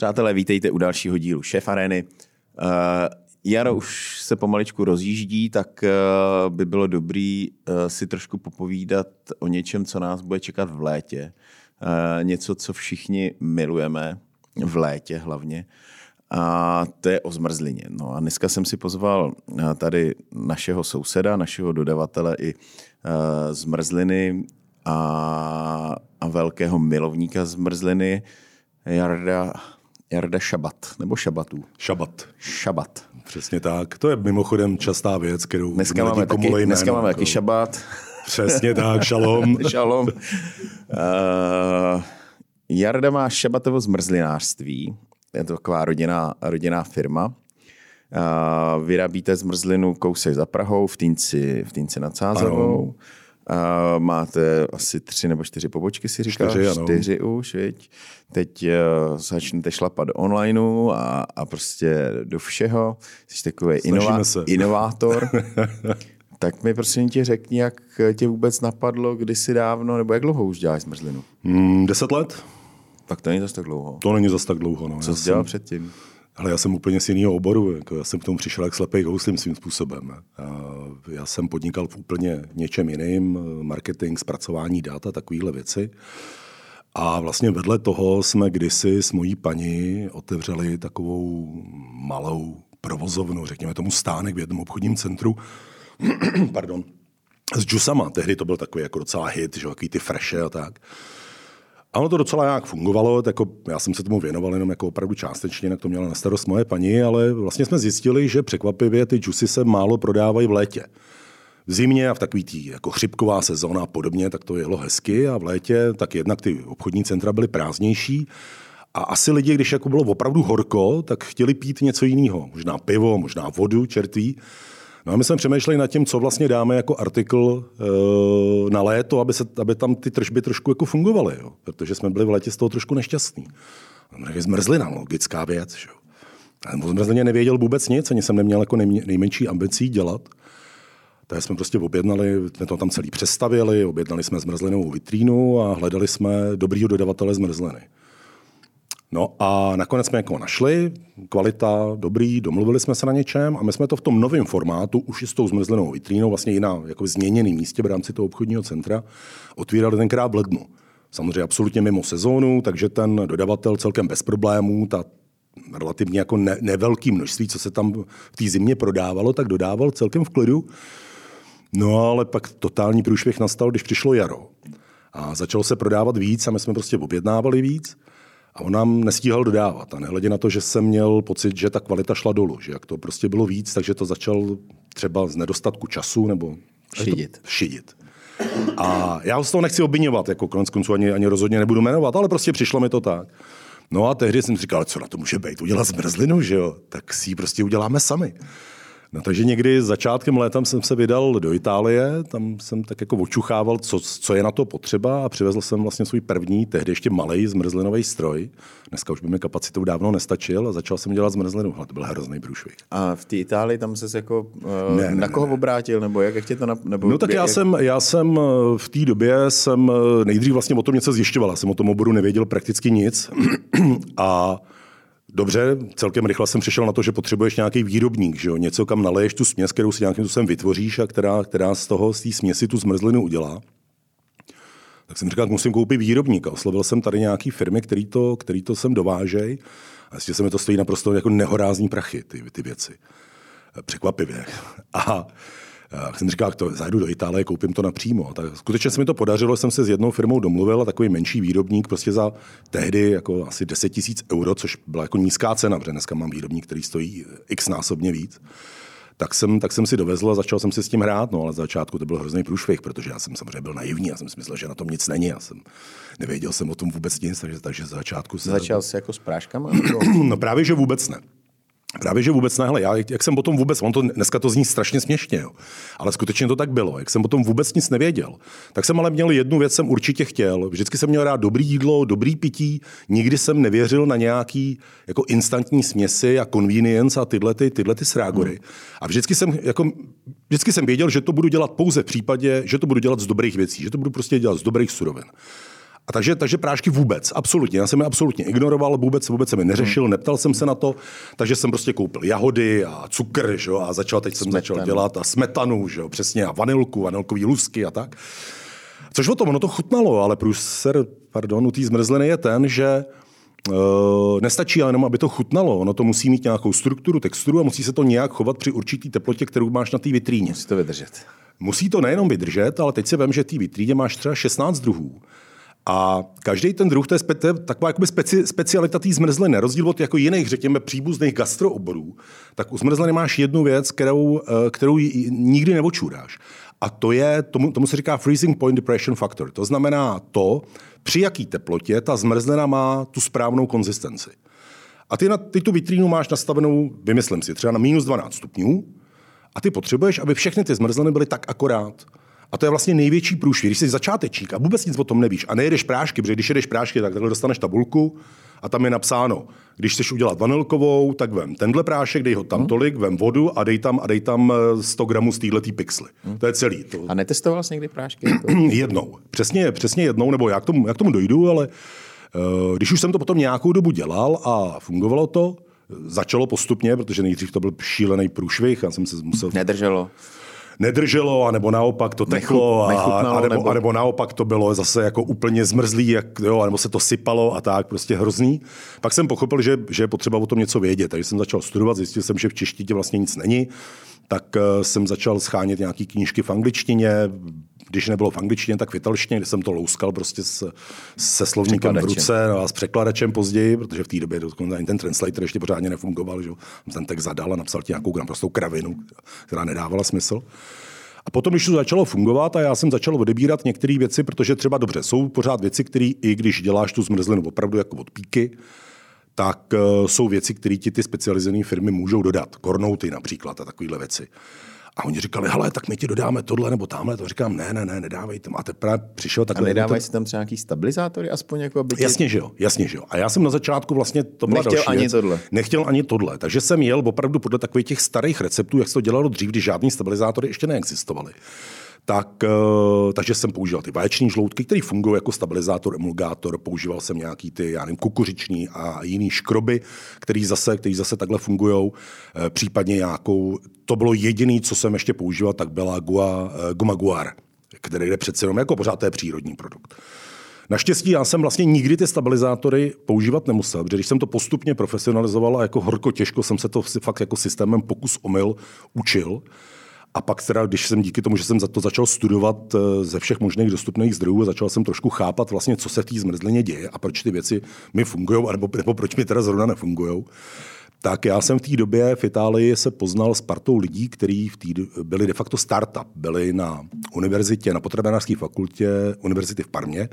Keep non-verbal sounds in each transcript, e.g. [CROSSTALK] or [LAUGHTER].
Přátelé, vítejte u dalšího dílu Šéf Areny. Uh, Jaro už se pomaličku rozjíždí, tak uh, by bylo dobrý uh, si trošku popovídat o něčem, co nás bude čekat v létě. Uh, něco, co všichni milujeme, v létě hlavně. A to je o zmrzlině. No a dneska jsem si pozval tady našeho souseda, našeho dodavatele i zmrzliny a, a velkého milovníka zmrzliny, Jarda Jarda Šabat, nebo Šabatů? Šabat. Šabat. Přesně tak. To je mimochodem častá věc, kterou dneska máme taky, jméno, dneska máme taky. Šabat. Přesně tak, šalom. [LAUGHS] šalom. Uh, Jarda má Šabatovo zmrzlinářství. Je to taková rodinná, rodinná firma. Uh, vyrábíte zmrzlinu kousek za Prahou v Týnci, v Týnci nad Sázavou. Ano. A máte asi tři nebo čtyři pobočky, si říkal? Čtyři, ano. čtyři už, viď? Teď uh, začnete šlapat do onlineu a, a prostě do všeho. Jsi takový inova- se. [LAUGHS] inovátor. tak mi prosím tě řekni, jak tě vůbec napadlo kdysi dávno, nebo jak dlouho už děláš zmrzlinu? Mm, deset let. Tak to není zase tak dlouho. To není zase tak dlouho. No. Co jsi dělal jsem... předtím? Ale já jsem úplně z jiného oboru. Jako já jsem k tomu přišel jak slepej houslím svým způsobem. Já jsem podnikal v úplně něčem jiným, marketing, zpracování dat a takovéhle věci. A vlastně vedle toho jsme kdysi s mojí paní otevřeli takovou malou provozovnu, řekněme tomu stánek v jednom obchodním centru, [CLEARS THROAT] pardon, s džusama. Tehdy to byl takový jako docela hit, že ty freše a tak. A ono to docela nějak fungovalo, jako já jsem se tomu věnoval jenom jako opravdu částečně, jak to měla na starost moje paní, ale vlastně jsme zjistili, že překvapivě ty džusy se málo prodávají v létě. V zimě a v takový tý jako chřipková sezóna a podobně, tak to jelo hezky a v létě tak jednak ty obchodní centra byly prázdnější a asi lidi, když jako bylo opravdu horko, tak chtěli pít něco jiného. Možná pivo, možná vodu, čertví. No a my jsme přemýšleli nad tím, co vlastně dáme jako artikl e, na léto, aby, se, aby tam ty tržby trošku jako fungovaly, jo? protože jsme byli v létě z toho trošku nešťastní. Zmrzlina, logická věc. Že? O zmrzlině nevěděl vůbec nic, ani jsem neměl jako nejmenší ambicí dělat. Takže jsme prostě objednali, jsme to tam celý přestavili, objednali jsme zmrzlinovou vitrínu a hledali jsme dobrýho dodavatele zmrzliny. No a nakonec jsme jako našli, kvalita dobrý, domluvili jsme se na něčem a my jsme to v tom novém formátu, už i s tou zmrzlenou vitrínou, vlastně i na jako změněném místě v rámci toho obchodního centra, otvírali tenkrát v lednu. Samozřejmě absolutně mimo sezónu, takže ten dodavatel celkem bez problémů, ta relativně jako ne, nevelké množství, co se tam v té zimě prodávalo, tak dodával celkem v klidu. No ale pak totální průšvih nastal, když přišlo jaro. A začalo se prodávat víc a my jsme prostě objednávali víc. A on nám nestíhal dodávat. A nehledě na to, že jsem měl pocit, že ta kvalita šla dolů, že jak to prostě bylo víc, takže to začal třeba z nedostatku času nebo šidit. šidit. A já z toho nechci obvinovat, jako konec konců ani, ani rozhodně nebudu jmenovat, ale prostě přišlo mi to tak. No a tehdy jsem říkal, co na to může být, udělat zmrzlinu, že jo? Tak si ji prostě uděláme sami. No, takže někdy začátkem léta jsem se vydal do Itálie, tam jsem tak jako očuchával, co, co je na to potřeba a přivezl jsem vlastně svůj první, tehdy ještě malý zmrzlinový stroj. Dneska už by mi kapacitou dávno nestačil a začal jsem dělat zmrzlinu. Ale to byl hrozný průšvih. A v té Itálii tam se jako uh, ne, ne, na koho ne. obrátil, nebo jak, jak tě to na, nebo No tak já, jak... jsem, já jsem eh, v té době jsem eh, nejdřív vlastně o tom něco zjišťoval. jsem o tom oboru nevěděl prakticky nic. [CLEARS THROAT] a Dobře, celkem rychle jsem přišel na to, že potřebuješ nějaký výrobník, že jo? něco, kam naleješ tu směs, kterou si nějakým způsobem vytvoříš a která, která z toho, z té směsi tu zmrzlinu udělá. Tak jsem říkal, musím koupit výrobníka. Oslovil jsem tady nějaký firmy, který to, který to sem dovážejí. A zjistil se mi to stojí naprosto jako nehorázní prachy, ty, ty věci. Překvapivě. [LAUGHS] A jak jsem říkal, to zajdu do Itálie, koupím to napřímo. Tak skutečně se mi to podařilo, jsem se s jednou firmou domluvil a takový menší výrobník prostě za tehdy jako asi 10 tisíc euro, což byla jako nízká cena, protože dneska mám výrobník, který stojí x násobně víc. Tak jsem, tak jsem si dovezl a začal jsem si s tím hrát, no ale za začátku to byl hrozný průšvih, protože já jsem samozřejmě byl naivní, já jsem si myslel, že na tom nic není, já jsem nevěděl jsem o tom vůbec nic, takže, takže za začátku se... Začal jsi jako s práškama? [CLEARS THROAT] no právě, že vůbec ne. Právě, že vůbec nehle, já, jak jsem potom vůbec, on to, dneska to zní strašně směšně, jo, ale skutečně to tak bylo, jak jsem potom vůbec nic nevěděl, tak jsem ale měl jednu věc, jsem určitě chtěl, vždycky jsem měl rád dobrý jídlo, dobrý pití, nikdy jsem nevěřil na nějaký jako instantní směsi a convenience a tyhle, ty, tyhle ty srágory. Hmm. A vždycky jsem, jako, vždycky jsem věděl, že to budu dělat pouze v případě, že to budu dělat z dobrých věcí, že to budu prostě dělat z dobrých surovin. A takže, takže prášky vůbec, absolutně. Já jsem je absolutně ignoroval, vůbec, vůbec jsem je neřešil, hmm. neptal jsem se na to, takže jsem prostě koupil jahody a cukr, že a začal, teď jsem Smetanu. začal dělat a smetanu, že přesně, a vanilku, vanilkový lusky a tak. Což o tom, ono to chutnalo, ale průser, pardon, u té zmrzliny je ten, že Uh, nestačí jenom, aby to chutnalo. Ono to musí mít nějakou strukturu, texturu a musí se to nějak chovat při určitý teplotě, kterou máš na té vitríně. Musí to vydržet. Musí to nejenom vydržet, ale teď si vím, že té vitríně máš třeba 16 druhů. A každý ten druh, to je, spe, taková jakoby speci, specialita té zmrzliny. Rozdíl od jako jiných, řekněme, příbuzných gastrooborů, tak u zmrzliny máš jednu věc, kterou, eh, kterou nikdy neočůráš. A to je, tomu, tomu se říká freezing point depression factor. To znamená to, při jaký teplotě ta zmrzlina má tu správnou konzistenci. A ty, na, ty tu vitrínu máš nastavenou, vymyslím si, třeba na minus 12 stupňů a ty potřebuješ, aby všechny ty zmrzliny byly tak akorát. A to je vlastně největší průšvih. Když jsi začátečník a vůbec nic o tom nevíš a nejedeš prášky, protože když jedeš prášky, tak takhle dostaneš tabulku a tam je napsáno, když chceš udělat vanilkovou, tak vem tenhle prášek, dej ho tam hmm. tolik, vem vodu a dej tam, a dej tam 100 eh, gramů z této pixely. Hmm. To je celý. To... A netestoval jsi někdy prášky? [CLEARS THROAT] jednou. Přesně, přesně jednou, nebo já k tomu, já k tomu dojdu, ale uh, když už jsem to potom nějakou dobu dělal a fungovalo to, začalo postupně, protože nejdřív to byl šílený průšvih, já jsem se musel... Nedrželo nedrželo, anebo naopak to teklo, a, a, nebo, naopak to bylo zase jako úplně zmrzlý, jak, jo, nebo se to sypalo a tak, prostě hrozný. Pak jsem pochopil, že, že je potřeba o tom něco vědět, takže jsem začal studovat, zjistil jsem, že v češtině vlastně nic není, tak uh, jsem začal schánět nějaké knížky v angličtině, když nebylo v angličtině, tak v italštině, kde jsem to louskal prostě s, se slovníkem v ruce no a s překladačem později, protože v té době ani ten translator ještě pořádně nefungoval, že ten text zadal a napsal ti nějakou prostou kravinu, která nedávala smysl. A potom, když to začalo fungovat a já jsem začal odebírat některé věci, protože třeba dobře, jsou pořád věci, které i když děláš tu zmrzlinu opravdu jako od píky, tak uh, jsou věci, které ti ty specializované firmy můžou dodat. Kornouty například a takovéhle věci. A oni říkali, hele, tak my ti dodáme tohle nebo tamhle. To říkám, ne, ne, ne, nedávejte. A teprve přišel takhle. A nedávají si tam třeba nějaký stabilizátory aspoň jako by tě... Jasně, že jo, jasně, že jo. A já jsem na začátku vlastně to byla Nechtěl ani věc. tohle. Nechtěl ani tohle. Takže jsem jel opravdu podle takových těch starých receptů, jak se to dělalo dřív, když žádný stabilizátory ještě neexistovaly tak, uh, takže jsem používal ty vaječní žloutky, které fungují jako stabilizátor, emulgátor. Používal jsem nějaký ty, já nevím, kukuřiční a jiný škroby, který zase, který zase takhle fungují. Uh, případně nějakou, to bylo jediné, co jsem ještě používal, tak byla gua, uh, guma guar, který je přece jenom jako pořád to je přírodní produkt. Naštěstí já jsem vlastně nikdy ty stabilizátory používat nemusel, protože když jsem to postupně profesionalizoval a jako horko těžko jsem se to fakt jako systémem pokus omyl učil, a pak teda, když jsem díky tomu, že jsem za to začal studovat eh, ze všech možných dostupných zdrojů začal jsem trošku chápat vlastně, co se v té zmrzlině děje a proč ty věci mi fungují, nebo, nebo proč mi teda zrovna nefungují, tak já jsem v té době v Itálii se poznal s partou lidí, kteří v byli de facto startup. Byli na univerzitě, na potravinářské fakultě univerzity v Parmě.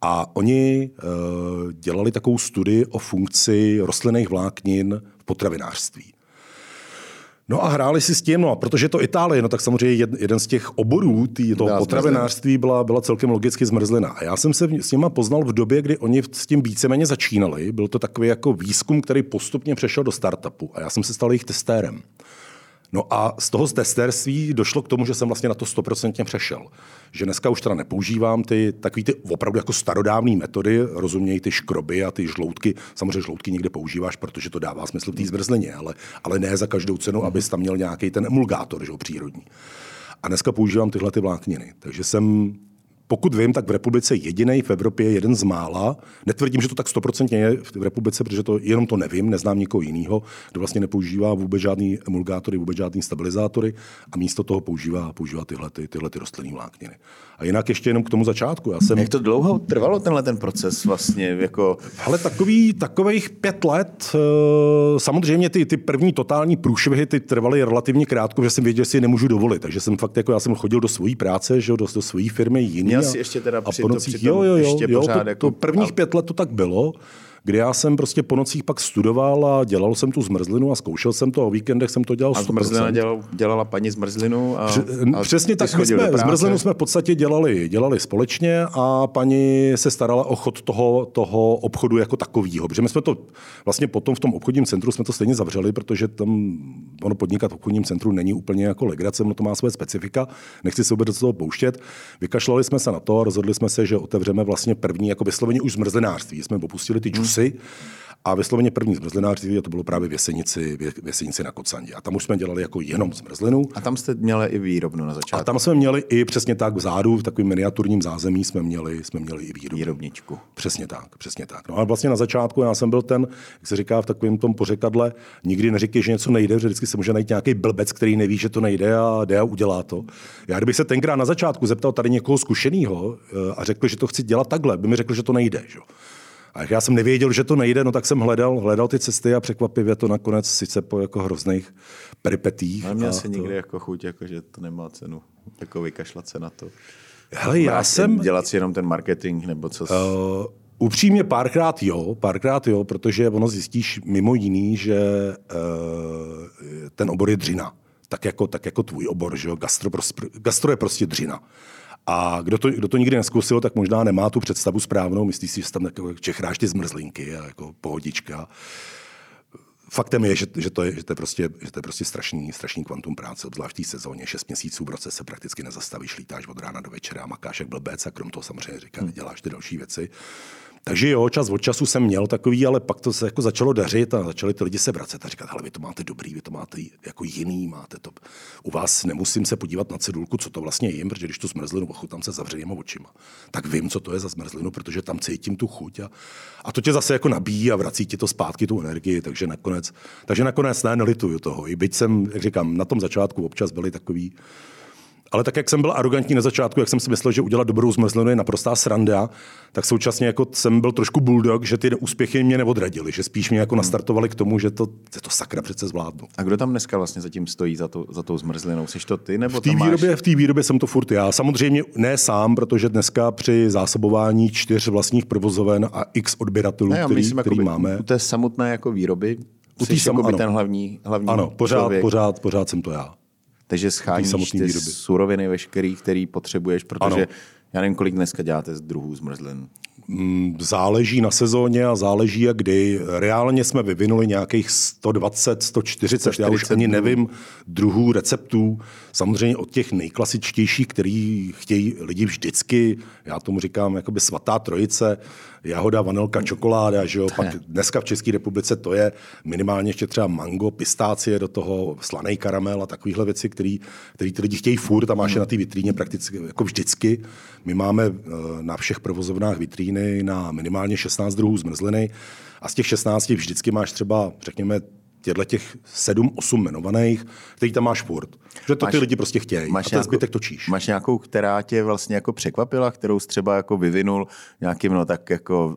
A oni uh, dělali takovou studii o funkci rostlinných vláknin v potravinářství. No a hráli si s tím, no a protože to Itálie, no tak samozřejmě jeden z těch oborů tý, toho potravinářství byla, byla celkem logicky zmrzlina. A já jsem se s nima poznal v době, kdy oni s tím víceméně začínali. Byl to takový jako výzkum, který postupně přešel do startupu. A já jsem se stal jejich testérem. No a z toho testérství došlo k tomu, že jsem vlastně na to stoprocentně přešel. Že dneska už teda nepoužívám ty takový ty opravdu jako starodávné metody, rozumějí ty škroby a ty žloutky. Samozřejmě žloutky někde používáš, protože to dává smysl v té zmrzlině, ale, ale ne za každou cenu, abys tam měl nějaký ten emulgátor, že přírodní. A dneska používám tyhle ty vlákniny. Takže jsem pokud vím, tak v republice jediný v Evropě, jeden z mála. Netvrdím, že to tak stoprocentně je v republice, protože to jenom to nevím, neznám nikoho jiného, kdo vlastně nepoužívá vůbec žádný emulgátory, vůbec žádný stabilizátory a místo toho používá, používá tyhle, ty, tyhle ty rostlinné vlákniny. A jinak ještě jenom k tomu začátku. Já jsem... Jak to dlouho trvalo tenhle ten proces vlastně? Jako... Ale takový, takových pět let, eh, samozřejmě ty, ty první totální průšvihy ty trvaly relativně krátko, že jsem věděl, že si je nemůžu dovolit. Takže jsem fakt jako, já jsem chodil do své práce, že do, do své firmy jiný. Měl jsi ještě teda při, a po nocích, to, jo, jo, jo, ještě jo, pořád to, jako... to prvních pět let to tak bylo kdy já jsem prostě po nocích pak studoval a dělal jsem tu zmrzlinu a zkoušel jsem to, o víkendech jsem to dělal A zmrzlina dělal, dělala paní zmrzlinu? A, a Přesně tak, my jsme, zmrzlinu jsme v podstatě dělali, dělali společně a paní se starala o chod toho, toho obchodu jako takového. Protože my jsme to vlastně potom v tom obchodním centru jsme to stejně zavřeli, protože tam ono podnikat v obchodním centru není úplně jako legrace, ono to má své specifika, nechci se vůbec do toho pouštět. Vykašlali jsme se na to, rozhodli jsme se, že otevřeme vlastně první jako vysloveně už zmrzlinářství. Jsme opustili ty džusy, hmm a vysloveně první zmrzlinářství, a to bylo právě v Jesenici, v Jesenici na Kocandě. A tam už jsme dělali jako jenom zmrzlinu. A tam jste měli i výrobnu na začátku. A tam jsme měli i přesně tak vzadu, v takovém miniaturním zázemí jsme měli, jsme měli i výrobnu. Výrobničku. Přesně tak, přesně tak. No a vlastně na začátku já jsem byl ten, jak se říká v takovém tom pořekadle, nikdy neříkej, že něco nejde, že vždycky se může najít nějaký blbec, který neví, že to nejde a jde a udělá to. Já kdybych se tenkrát na začátku zeptal tady někoho zkušeného eh, a řekl, že to chci dělat takhle, by mi řekl, že to nejde. Že? A já jsem nevěděl, že to nejde, no tak jsem hledal, hledal ty cesty a překvapivě to nakonec sice po jako hrozných peripetích. Ale měl jsi to... někdy jako chuť, jako, že to nemá cenu, jako vykašlat se na to. Hele, já jsem... Dělat si jenom ten marketing, nebo co? Uh, upřímně párkrát jo, párkrát jo, protože ono zjistíš mimo jiný, že uh, ten obor je dřina. Tak jako, tak jako tvůj obor, že jo? Gastro, gastro je prostě dřina. A kdo to, kdo to nikdy neskusil, tak možná nemá tu představu správnou. Myslí si, že tam jako čechráš ty zmrzlinky a jako pohodička. Faktem je, že, že, to je, že to je prostě, že to je prostě strašný, strašný kvantum práce, obzvlášť v té sezóně. Šest měsíců v roce se prakticky nezastavíš, lítáš od rána do večera, makáš jak blbec a krom toho samozřejmě říká, hmm. děláš ty další věci. Takže jo, čas od času jsem měl takový, ale pak to se jako začalo dařit a začali ty lidi se vracet a říkat, hele, vy to máte dobrý, vy to máte jako jiný, máte to. U vás nemusím se podívat na cedulku, co to vlastně jim, protože když tu zmrzlinu ochutám se zavřenýma očima, tak vím, co to je za zmrzlinu, protože tam cítím tu chuť a, a to tě zase jako nabíjí a vrací ti to zpátky, tu energii, takže nakonec, takže nakonec ne, nelituju toho. I byť jsem, jak říkám, na tom začátku občas byli takový, ale tak, jak jsem byl arrogantní na začátku, jak jsem si myslel, že udělat dobrou zmrzlinu je naprostá sranda, tak současně jako jsem byl trošku bulldog, že ty úspěchy mě neodradili, že spíš mě jako hmm. nastartovali k tomu, že to, že to sakra přece zvládnu. A kdo tam dneska vlastně zatím stojí za, to, za tou zmrzlinou? Jsi to ty nebo v té výrobě, máš... v výrobě jsem to furt já. Samozřejmě ne sám, protože dneska při zásobování čtyř vlastních provozoven a x odběratelů, ne, který, myslím, který by, máme. U té samotné jako výroby u jsi sam, jako ten hlavní, hlavní Ano, pořád, člověk. pořád, pořád jsem to já. Takže scháníš ty výroby. suroviny veškerý, který potřebuješ, protože ano. já nevím, kolik dneska děláte z druhů zmrzlin. Mm, záleží na sezóně a záleží jak kdy. Reálně jsme vyvinuli nějakých 120, 140, 140 já už ani nevím, druhů receptů. Samozřejmě od těch nejklasičtějších, který chtějí lidi vždycky, já tomu říkám jakoby svatá trojice, jahoda, vanilka, čokoláda, že jo? pak dneska v České republice to je minimálně ještě třeba mango, pistácie do toho, slaný karamel a takovéhle věci, který, který ty lidi chtějí furt a máš je na té vitríně prakticky jako vždycky. My máme eh, na všech provozovnách vitríny na minimálně 16 druhů zmrzliny a z těch 16 vždycky máš třeba, řekněme, těchto těch sedm, osm jmenovaných, který tam máš furt. Že to máš, ty lidi prostě chtějí máš a ten nějakou, zbytek točíš. Máš nějakou, která tě vlastně jako překvapila, kterou jsi třeba jako vyvinul nějakým, no tak jako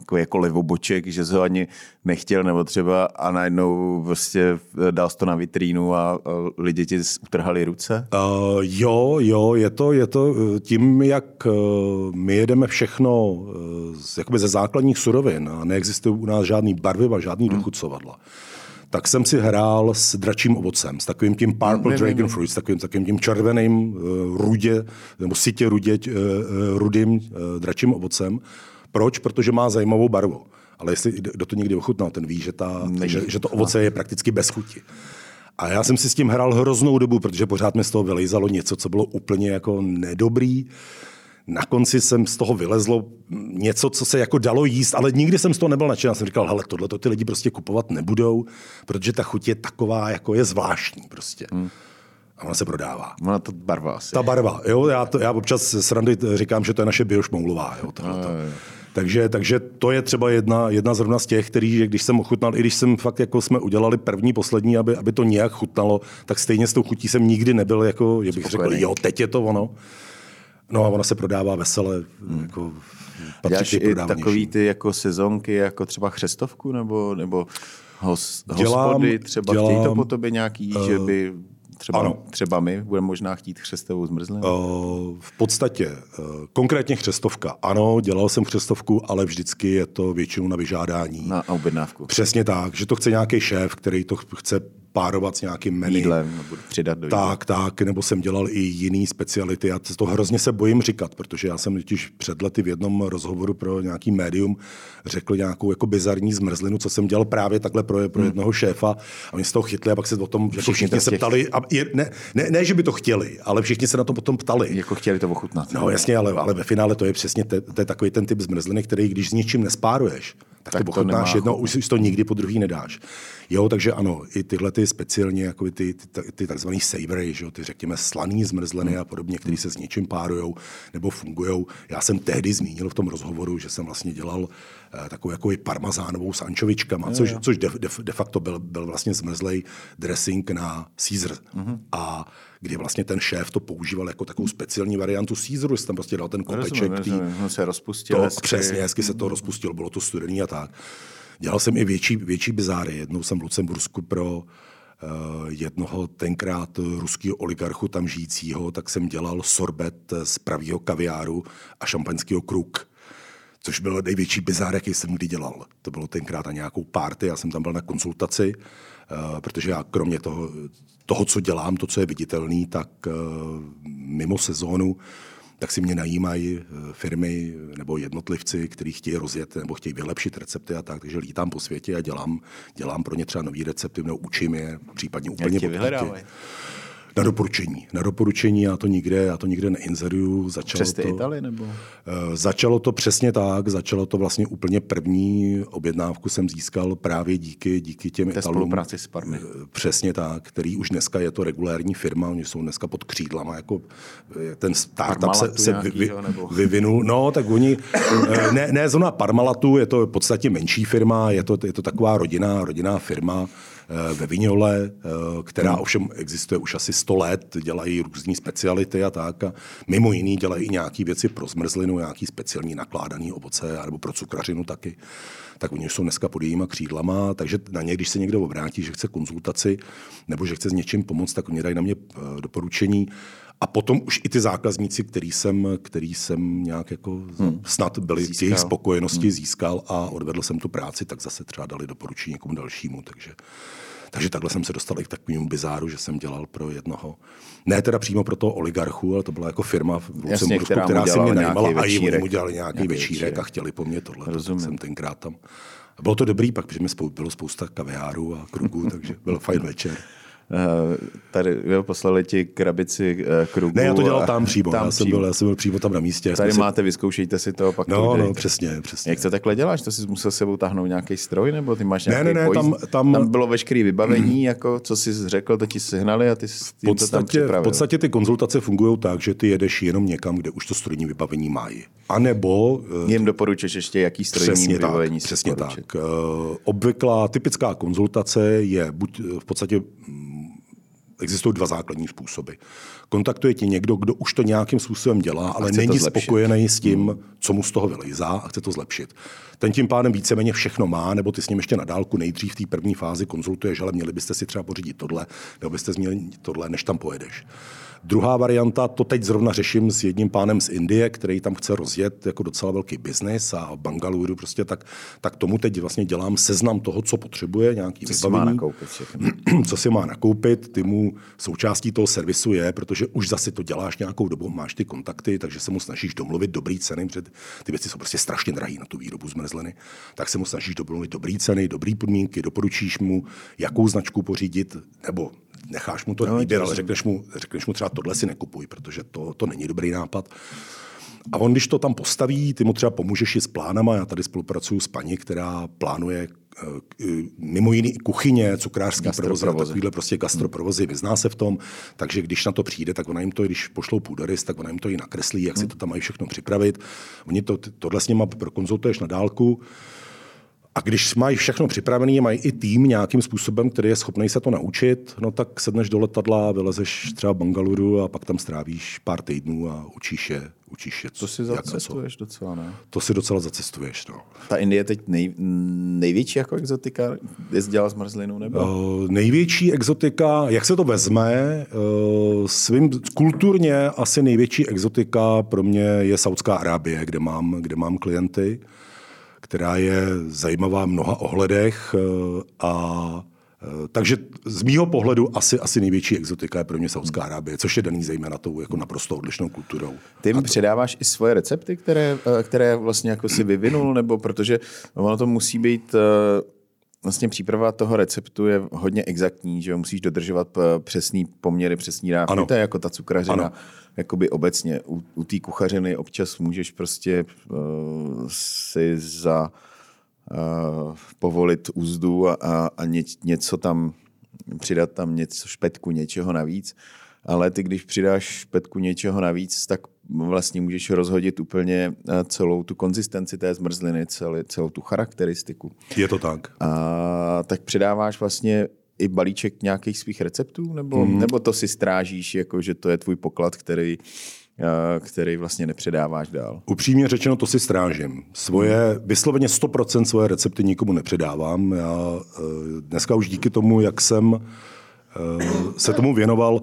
jako, jako levoboček, že se ho ani nechtěl, nebo třeba a najednou prostě dal to na vitrínu a, a lidi ti utrhali ruce? Uh, jo, jo, je to, je to tím, jak uh, my jedeme všechno uh, jakoby ze základních surovin a neexistuje u nás žádný barviva, žádný hmm. dochucovadla tak jsem si hrál s dračím ovocem, s takovým tím purple ne, dragon ne, ne. fruit, s takovým, takovým tím červeným uh, rudě, nebo sitě rudě, uh, rudým uh, dračím ovocem. Proč? Protože má zajímavou barvu. Ale jestli kdo to někdy ochutnal, ten ví, že, ta, že, že to ovoce je prakticky bez chuti. A já jsem si s tím hrál hroznou dobu, protože pořád mi z toho vylejzalo něco, co bylo úplně jako nedobrý na konci jsem z toho vylezlo něco, co se jako dalo jíst, ale nikdy jsem z toho nebyl nadšený. Já jsem říkal, hele, tohle to ty lidi prostě kupovat nebudou, protože ta chuť je taková, jako je zvláštní prostě. Hmm. A ona se prodává. Ona to barva asi. Ta barva, jo, já, to, já občas s Randy říkám, že to je naše biošmoulová, jo, tohle jo. Takže, takže to je třeba jedna, jedna zrovna z těch, který, že když jsem ochutnal, i když jsem fakt jako jsme udělali první, poslední, aby, aby to nějak chutnalo, tak stejně s tou chutí jsem nikdy nebyl, jako, že bych Spokojený. řekl, jo, teď je to ono. No a ona se prodává vesele, hmm. jako Děláš i takový ty jako sezonky, jako třeba chřestovku, nebo, nebo hos, dělám, hospody, třeba dělám, chtějí to po tobě nějaký, uh, že by třeba, ano. třeba my budeme možná chtít chřestovou zmrzlinu? Uh, v podstatě, uh, konkrétně chřestovka. Ano, dělal jsem chřestovku, ale vždycky je to většinou na vyžádání. Na objednávku. Přesně tak, že to chce nějaký šéf, který to chce spárovat s nějakým menu. Jídlem, přidat do jídla. Tak, tak, nebo jsem dělal i jiný speciality. Já to hrozně se bojím říkat, protože já jsem totiž před lety v jednom rozhovoru pro nějaký médium řekl nějakou jako bizarní zmrzlinu, co jsem dělal právě takhle pro, pro hmm. jednoho šéfa a oni se toho chytli a pak se o tom všichni, jako všichni se ptali. A je, ne, ne, ne, že by to chtěli, ale všichni se na to potom ptali. Jako chtěli to ochutnat. No jasně, ale, ale ve finále to je přesně te, to je takový ten typ zmrzliny, který když s ničím nespáruješ, tak, tak to ochutnáš jedno, už si to nikdy po druhý nedáš. Jo, takže ano, i tyhle ty speciálně, jako ty, ty, ty takzvaný savory, že jo, ty řekněme slaný zmrzliny a podobně, které se s něčím párují nebo fungují. Já jsem tehdy zmínil v tom rozhovoru, že jsem vlastně dělal eh, takovou jako i parmazánovou s ančovičkama, což, což de, de, de facto byl, byl vlastně zmrzlej dressing na Caesar. Mm-hmm. A kdy vlastně ten šéf to používal jako takovou speciální variantu Caesaru, že tam prostě dal ten kopeček. Rozumím, rozumím. se rozpustil to, hezky. Přesně, hezky se to rozpustilo, bylo to studený a tak. Dělal jsem i větší, větší bizáry. Jednou jsem v Lucembursku pro uh, jednoho tenkrát ruského oligarchu tam žijícího, tak jsem dělal sorbet z pravého kaviáru a šampaňského kruk což byl největší bizár, jaký jsem kdy dělal. To bylo tenkrát na nějakou párty, já jsem tam byl na konsultaci, uh, protože já kromě toho, toho, co dělám, to, co je viditelný, tak mimo sezónu tak si mě najímají eh, firmy nebo jednotlivci, kteří chtějí rozjet nebo chtějí vylepšit recepty a tak, takže lítám po světě a dělám, dělám pro ně třeba nový recepty, nebo učím je, případně úplně Jak na doporučení. Na doporučení, já to nikde, já to nikde neinzeruju. Začalo Přes ty to, Itali, nebo? Uh, začalo to přesně tak, začalo to vlastně úplně první objednávku jsem získal právě díky, díky těm Té Italům. spolupráci s Parmy. Uh, přesně tak, který už dneska je to regulární firma, oni jsou dneska pod křídlama, jako eh, ten startup se, se vy, vy, vyvinul. No, tak oni, ne, ne zóna Parmalatu, je to v podstatě menší firma, je to, je to taková rodinná, rodinná firma, Eh, ve Vignole, eh, která hmm. ovšem existuje už asi 100 let, dělají různé speciality a tak. A mimo jiný dělají i nějaké věci pro zmrzlinu, nějaký speciální nakládaný ovoce, nebo pro cukrařinu taky. Tak oni jsou dneska pod jejíma křídlama, takže na ně, když se někdo obrátí, že chce konzultaci nebo že chce s něčím pomoct, tak oni dají na mě eh, doporučení. A potom už i ty zákazníci, který jsem, který jsem nějak jako hmm. snad byli získal. jejich spokojenosti hmm. získal a odvedl jsem tu práci, tak zase třeba dali doporučení někomu dalšímu. Takže, takže takhle jsem se dostal i k takovému bizáru, že jsem dělal pro jednoho, ne teda přímo pro toho oligarchu, ale to byla jako firma v Lucembursku, která, která si mě najímala a i mu dělali nějaký, nějaký večírek, večírek a chtěli po mně tohle. Rozumím. Jsem tenkrát tam. A bylo to dobrý, pak, protože mi bylo spousta kaviárů a krugů, [LAUGHS] takže byl fajn večer. Eh, tady jo, poslali ti krabici uh, krugu. Ne, já to dělal tam přímo. Tam já, jsem byl, já jsem byl přímo tam na místě. Tady si... máte, vyzkoušejte si to, pak No, no, přesně, přesně. Jak to takhle děláš? To jsi musel sebou táhnout nějaký stroj, nebo ty máš nějaký ne, ne, ne, tam, tam... tam, bylo veškeré vybavení, [CLEARS THROAT] jako co jsi řekl, to ti sehnali a ty jsi v podstatě, to tam připravil. V podstatě ty konzultace fungují tak, že ty jedeš jenom někam, kde už to strojní vybavení mají. A nebo... Eh, Jim doporučíš ještě, jaký strojní přesně vybavení tak, Přesně tak. Obvyklá typická konzultace je buď v podstatě existují dva základní způsoby. Kontaktuje ti někdo, kdo už to nějakým způsobem dělá, ale není spokojený s tím, hmm. co mu z toho vylejzá a chce to zlepšit. Ten tím pádem víceméně všechno má, nebo ty s ním ještě na dálku nejdřív v té první fázi konzultuješ, ale měli byste si třeba pořídit tohle, nebo byste měli tohle, než tam pojedeš. Druhá varianta, to teď zrovna řeším s jedním pánem z Indie, který tam chce rozjet jako docela velký biznis a v Bangaluru prostě tak, tak tomu teď vlastně dělám seznam toho, co potřebuje, nějaký co vybavení. Si má nakoupit [CLEARS THROAT] co si má nakoupit, ty mu součástí toho servisu je, protože už zase to děláš nějakou dobu, máš ty kontakty, takže se mu snažíš domluvit dobrý ceny, protože ty věci jsou prostě strašně drahé na tu výrobu zmrzliny, tak se mu snažíš domluvit dobrý ceny, dobrý podmínky, doporučíš mu, jakou značku pořídit, nebo necháš mu to no, výběr, ale řekneš mu, řekneš mu třeba tohle si nekupuj, protože to, to není dobrý nápad. A on, když to tam postaví, ty mu třeba pomůžeš i s plánama. Já tady spolupracuju s paní, která plánuje eh, mimo jiný kuchyně, cukrářský provozy, takovýhle prostě gastroprovozy, vyzná se v tom, takže když na to přijde, tak ona jim to, když pošlou půdorys, tak ona jim to i nakreslí, jak si hmm. to tam mají všechno připravit. Oni to, tohle s nima prokonzultuješ na dálku, a když mají všechno připravené, mají i tým nějakým způsobem, který je schopný se to naučit, no tak sedneš do letadla, vylezeš třeba v Bangaluru a pak tam strávíš pár týdnů a učíš je. Učíš je to si zacestuješ docela, ne? To si docela zacestuješ, no. Ta Indie je teď nej, největší jako exotika? Jezdila zmrzlinu nebo? Uh, největší exotika, jak se to vezme, uh, svým kulturně asi největší exotika pro mě je Saudská Arábie, kde mám, kde mám klienty která je zajímavá v mnoha ohledech eh, a Eh, takže z mýho pohledu asi, asi největší exotika je pro mě Saudská Arábie, což je daný zejména tou jako naprosto odlišnou kulturou. Ty mi předáváš i svoje recepty, které, eh, které vlastně jako si vyvinul, nebo protože ono to musí být vlastně příprava toho receptu je hodně exaktní, že musíš dodržovat přesný poměry, přesný dávky. Ano. To je jako ta cukrařina. Ano. Jakoby obecně u, u té kuchařiny občas můžeš prostě uh, si za uh, povolit úzdu a, a, a ně, něco tam, přidat tam něco, špetku něčeho navíc. Ale ty, když přidáš špetku něčeho navíc, tak vlastně můžeš rozhodit úplně eh, celou tu konzistenci té zmrzliny, celý, celou tu charakteristiku. Je to tak. A tak přidáváš vlastně i balíček nějakých svých receptů, nebo, mm. nebo to si strážíš, jako že to je tvůj poklad, který Eh, který vlastně nepředáváš dál. Upřímně řečeno, to si strážím. Svoje, vysloveně 100% svoje recepty nikomu nepředávám. Já eh, dneska už díky tomu, jak jsem se tomu věnoval.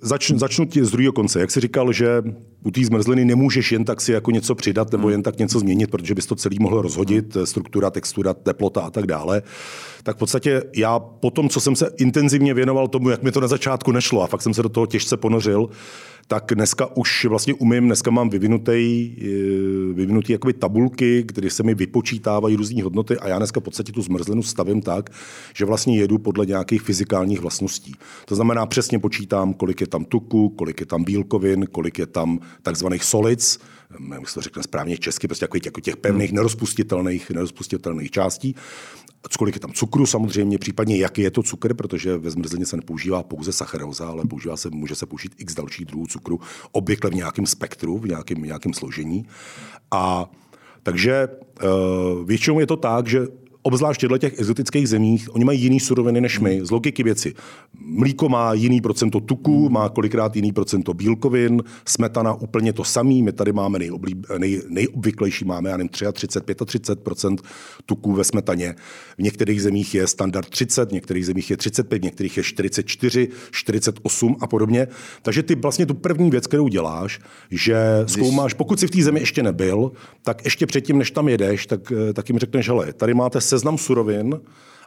Začnu, začnu ti z druhého konce. Jak jsi říkal, že u té zmrzliny nemůžeš jen tak si jako něco přidat nebo jen tak něco změnit, protože bys to celý mohl rozhodit, struktura, textura, teplota a tak dále. Tak v podstatě já po tom, co jsem se intenzivně věnoval tomu, jak mi to na začátku nešlo a fakt jsem se do toho těžce ponořil, tak dneska už vlastně umím, dneska mám vyvinutý, eh, vyvinutý jakoby tabulky, kde se mi vypočítávají různé hodnoty a já dneska v podstatě tu zmrzlinu stavím tak, že vlastně jedu podle nějakých fyzikálních vlastností. To znamená, přesně počítám, kolik je tam tuku, kolik je tam bílkovin, kolik je tam takzvaných solids, jak se to řekne správně česky, prostě jako těch, těch pevných, hmm. nerozpustitelných, nerozpustitelných částí kolik je tam cukru samozřejmě, případně jaký je to cukr, protože ve zmrzlině se nepoužívá pouze sacharóza, ale používá se, může se použít x dalších druhů cukru, obvykle v nějakém spektru, v nějakém, nějakém složení. A takže uh, většinou je to tak, že obzvlášť v těch exotických zemích, oni mají jiný suroviny než my, z logiky věci. Mlíko má jiný procento tuku, má kolikrát jiný procento bílkovin, smetana úplně to samý, my tady máme nejoblíb, nej, nejobvyklejší, máme, já nevím, 33, 35 tuku ve smetaně. V některých zemích je standard 30, v některých zemích je 35, v některých je 44, 48 a podobně. Takže ty vlastně tu první věc, kterou děláš, že zkoumáš, pokud si v té zemi ještě nebyl, tak ještě předtím, než tam jedeš, tak, eh, tak jim řekneš, hele, tady máte seznam surovin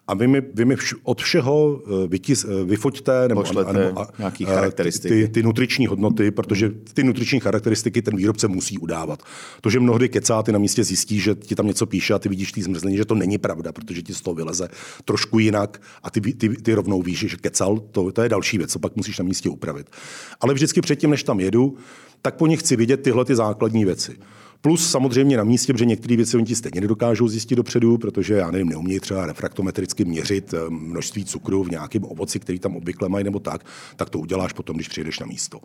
a vy mi, vy mi vš, od všeho eh, vytis, eh, vyfoďte nebo, a, nebo a, nějaký charakteristiky. Ty, ty nutriční hodnoty, protože ty nutriční charakteristiky ten výrobce musí udávat. To, že mnohdy kecá, ty na místě zjistí, že ti tam něco píše a ty vidíš ty zmrzlení, že to není pravda, protože ti z toho vyleze trošku jinak a ty, ty, ty rovnou víš, že kecal, to, to je další věc, co pak musíš na místě upravit. Ale vždycky předtím, než tam jedu, tak po nich chci vidět tyhle ty základní věci. Plus samozřejmě na místě, protože některé věci oni ti stejně nedokážou zjistit dopředu, protože já nevím, neumějí třeba refraktometricky měřit eh, množství cukru v nějakém ovoci, který tam obvykle mají nebo tak, tak to uděláš potom, když přijedeš na místo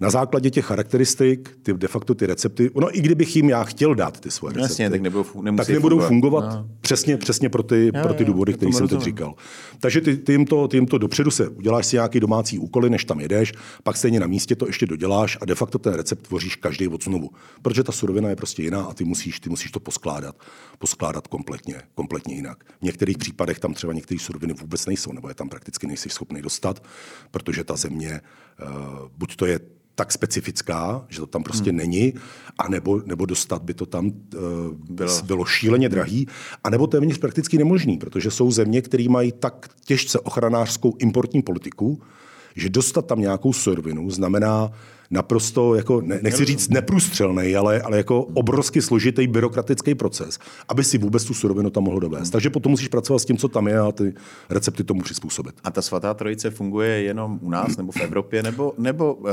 na základě těch charakteristik, ty de facto ty recepty, ono i kdybych jim já chtěl dát ty svoje recepty, Jasně, tak nebudou, tak nebudou fungovat, fungovat no. přesně, přesně pro ty, jo, pro ty důvody, které jsem teď říkal. Takže ty, ty, jim to, ty jim to dopředu se, uděláš si nějaký domácí úkoly, než tam jedeš, pak stejně na místě to ještě doděláš a de facto ten recept tvoříš každý od znovu. Protože ta surovina je prostě jiná a ty musíš, ty musíš to poskládat, poskládat kompletně, kompletně jinak. V některých případech tam třeba některé suroviny vůbec nejsou, nebo je tam prakticky nejsi schopný dostat, protože ta země, uh, buď to je tak specifická, že to tam prostě hmm. není, a nebo, nebo dostat by to tam uh, bylo. bylo šíleně drahý, a nebo téměř prakticky nemožný, protože jsou země, které mají tak těžce ochranářskou importní politiku, že dostat tam nějakou surovinu znamená naprosto, jako, ne, nechci říct neprůstřelný, ale, ale jako obrovsky složitý byrokratický proces, aby si vůbec tu surovinu tam mohl dovést. Takže potom musíš pracovat s tím, co tam je a ty recepty tomu přizpůsobit. A ta svatá trojice funguje jenom u nás nebo v Evropě, nebo, nebo uh,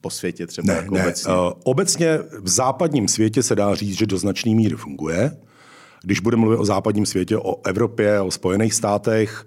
po světě třeba ne, jako ne. obecně? Uh, obecně v západním světě se dá říct, že do značné míry funguje. Když budeme mluvit o západním světě, o Evropě, o Spojených státech,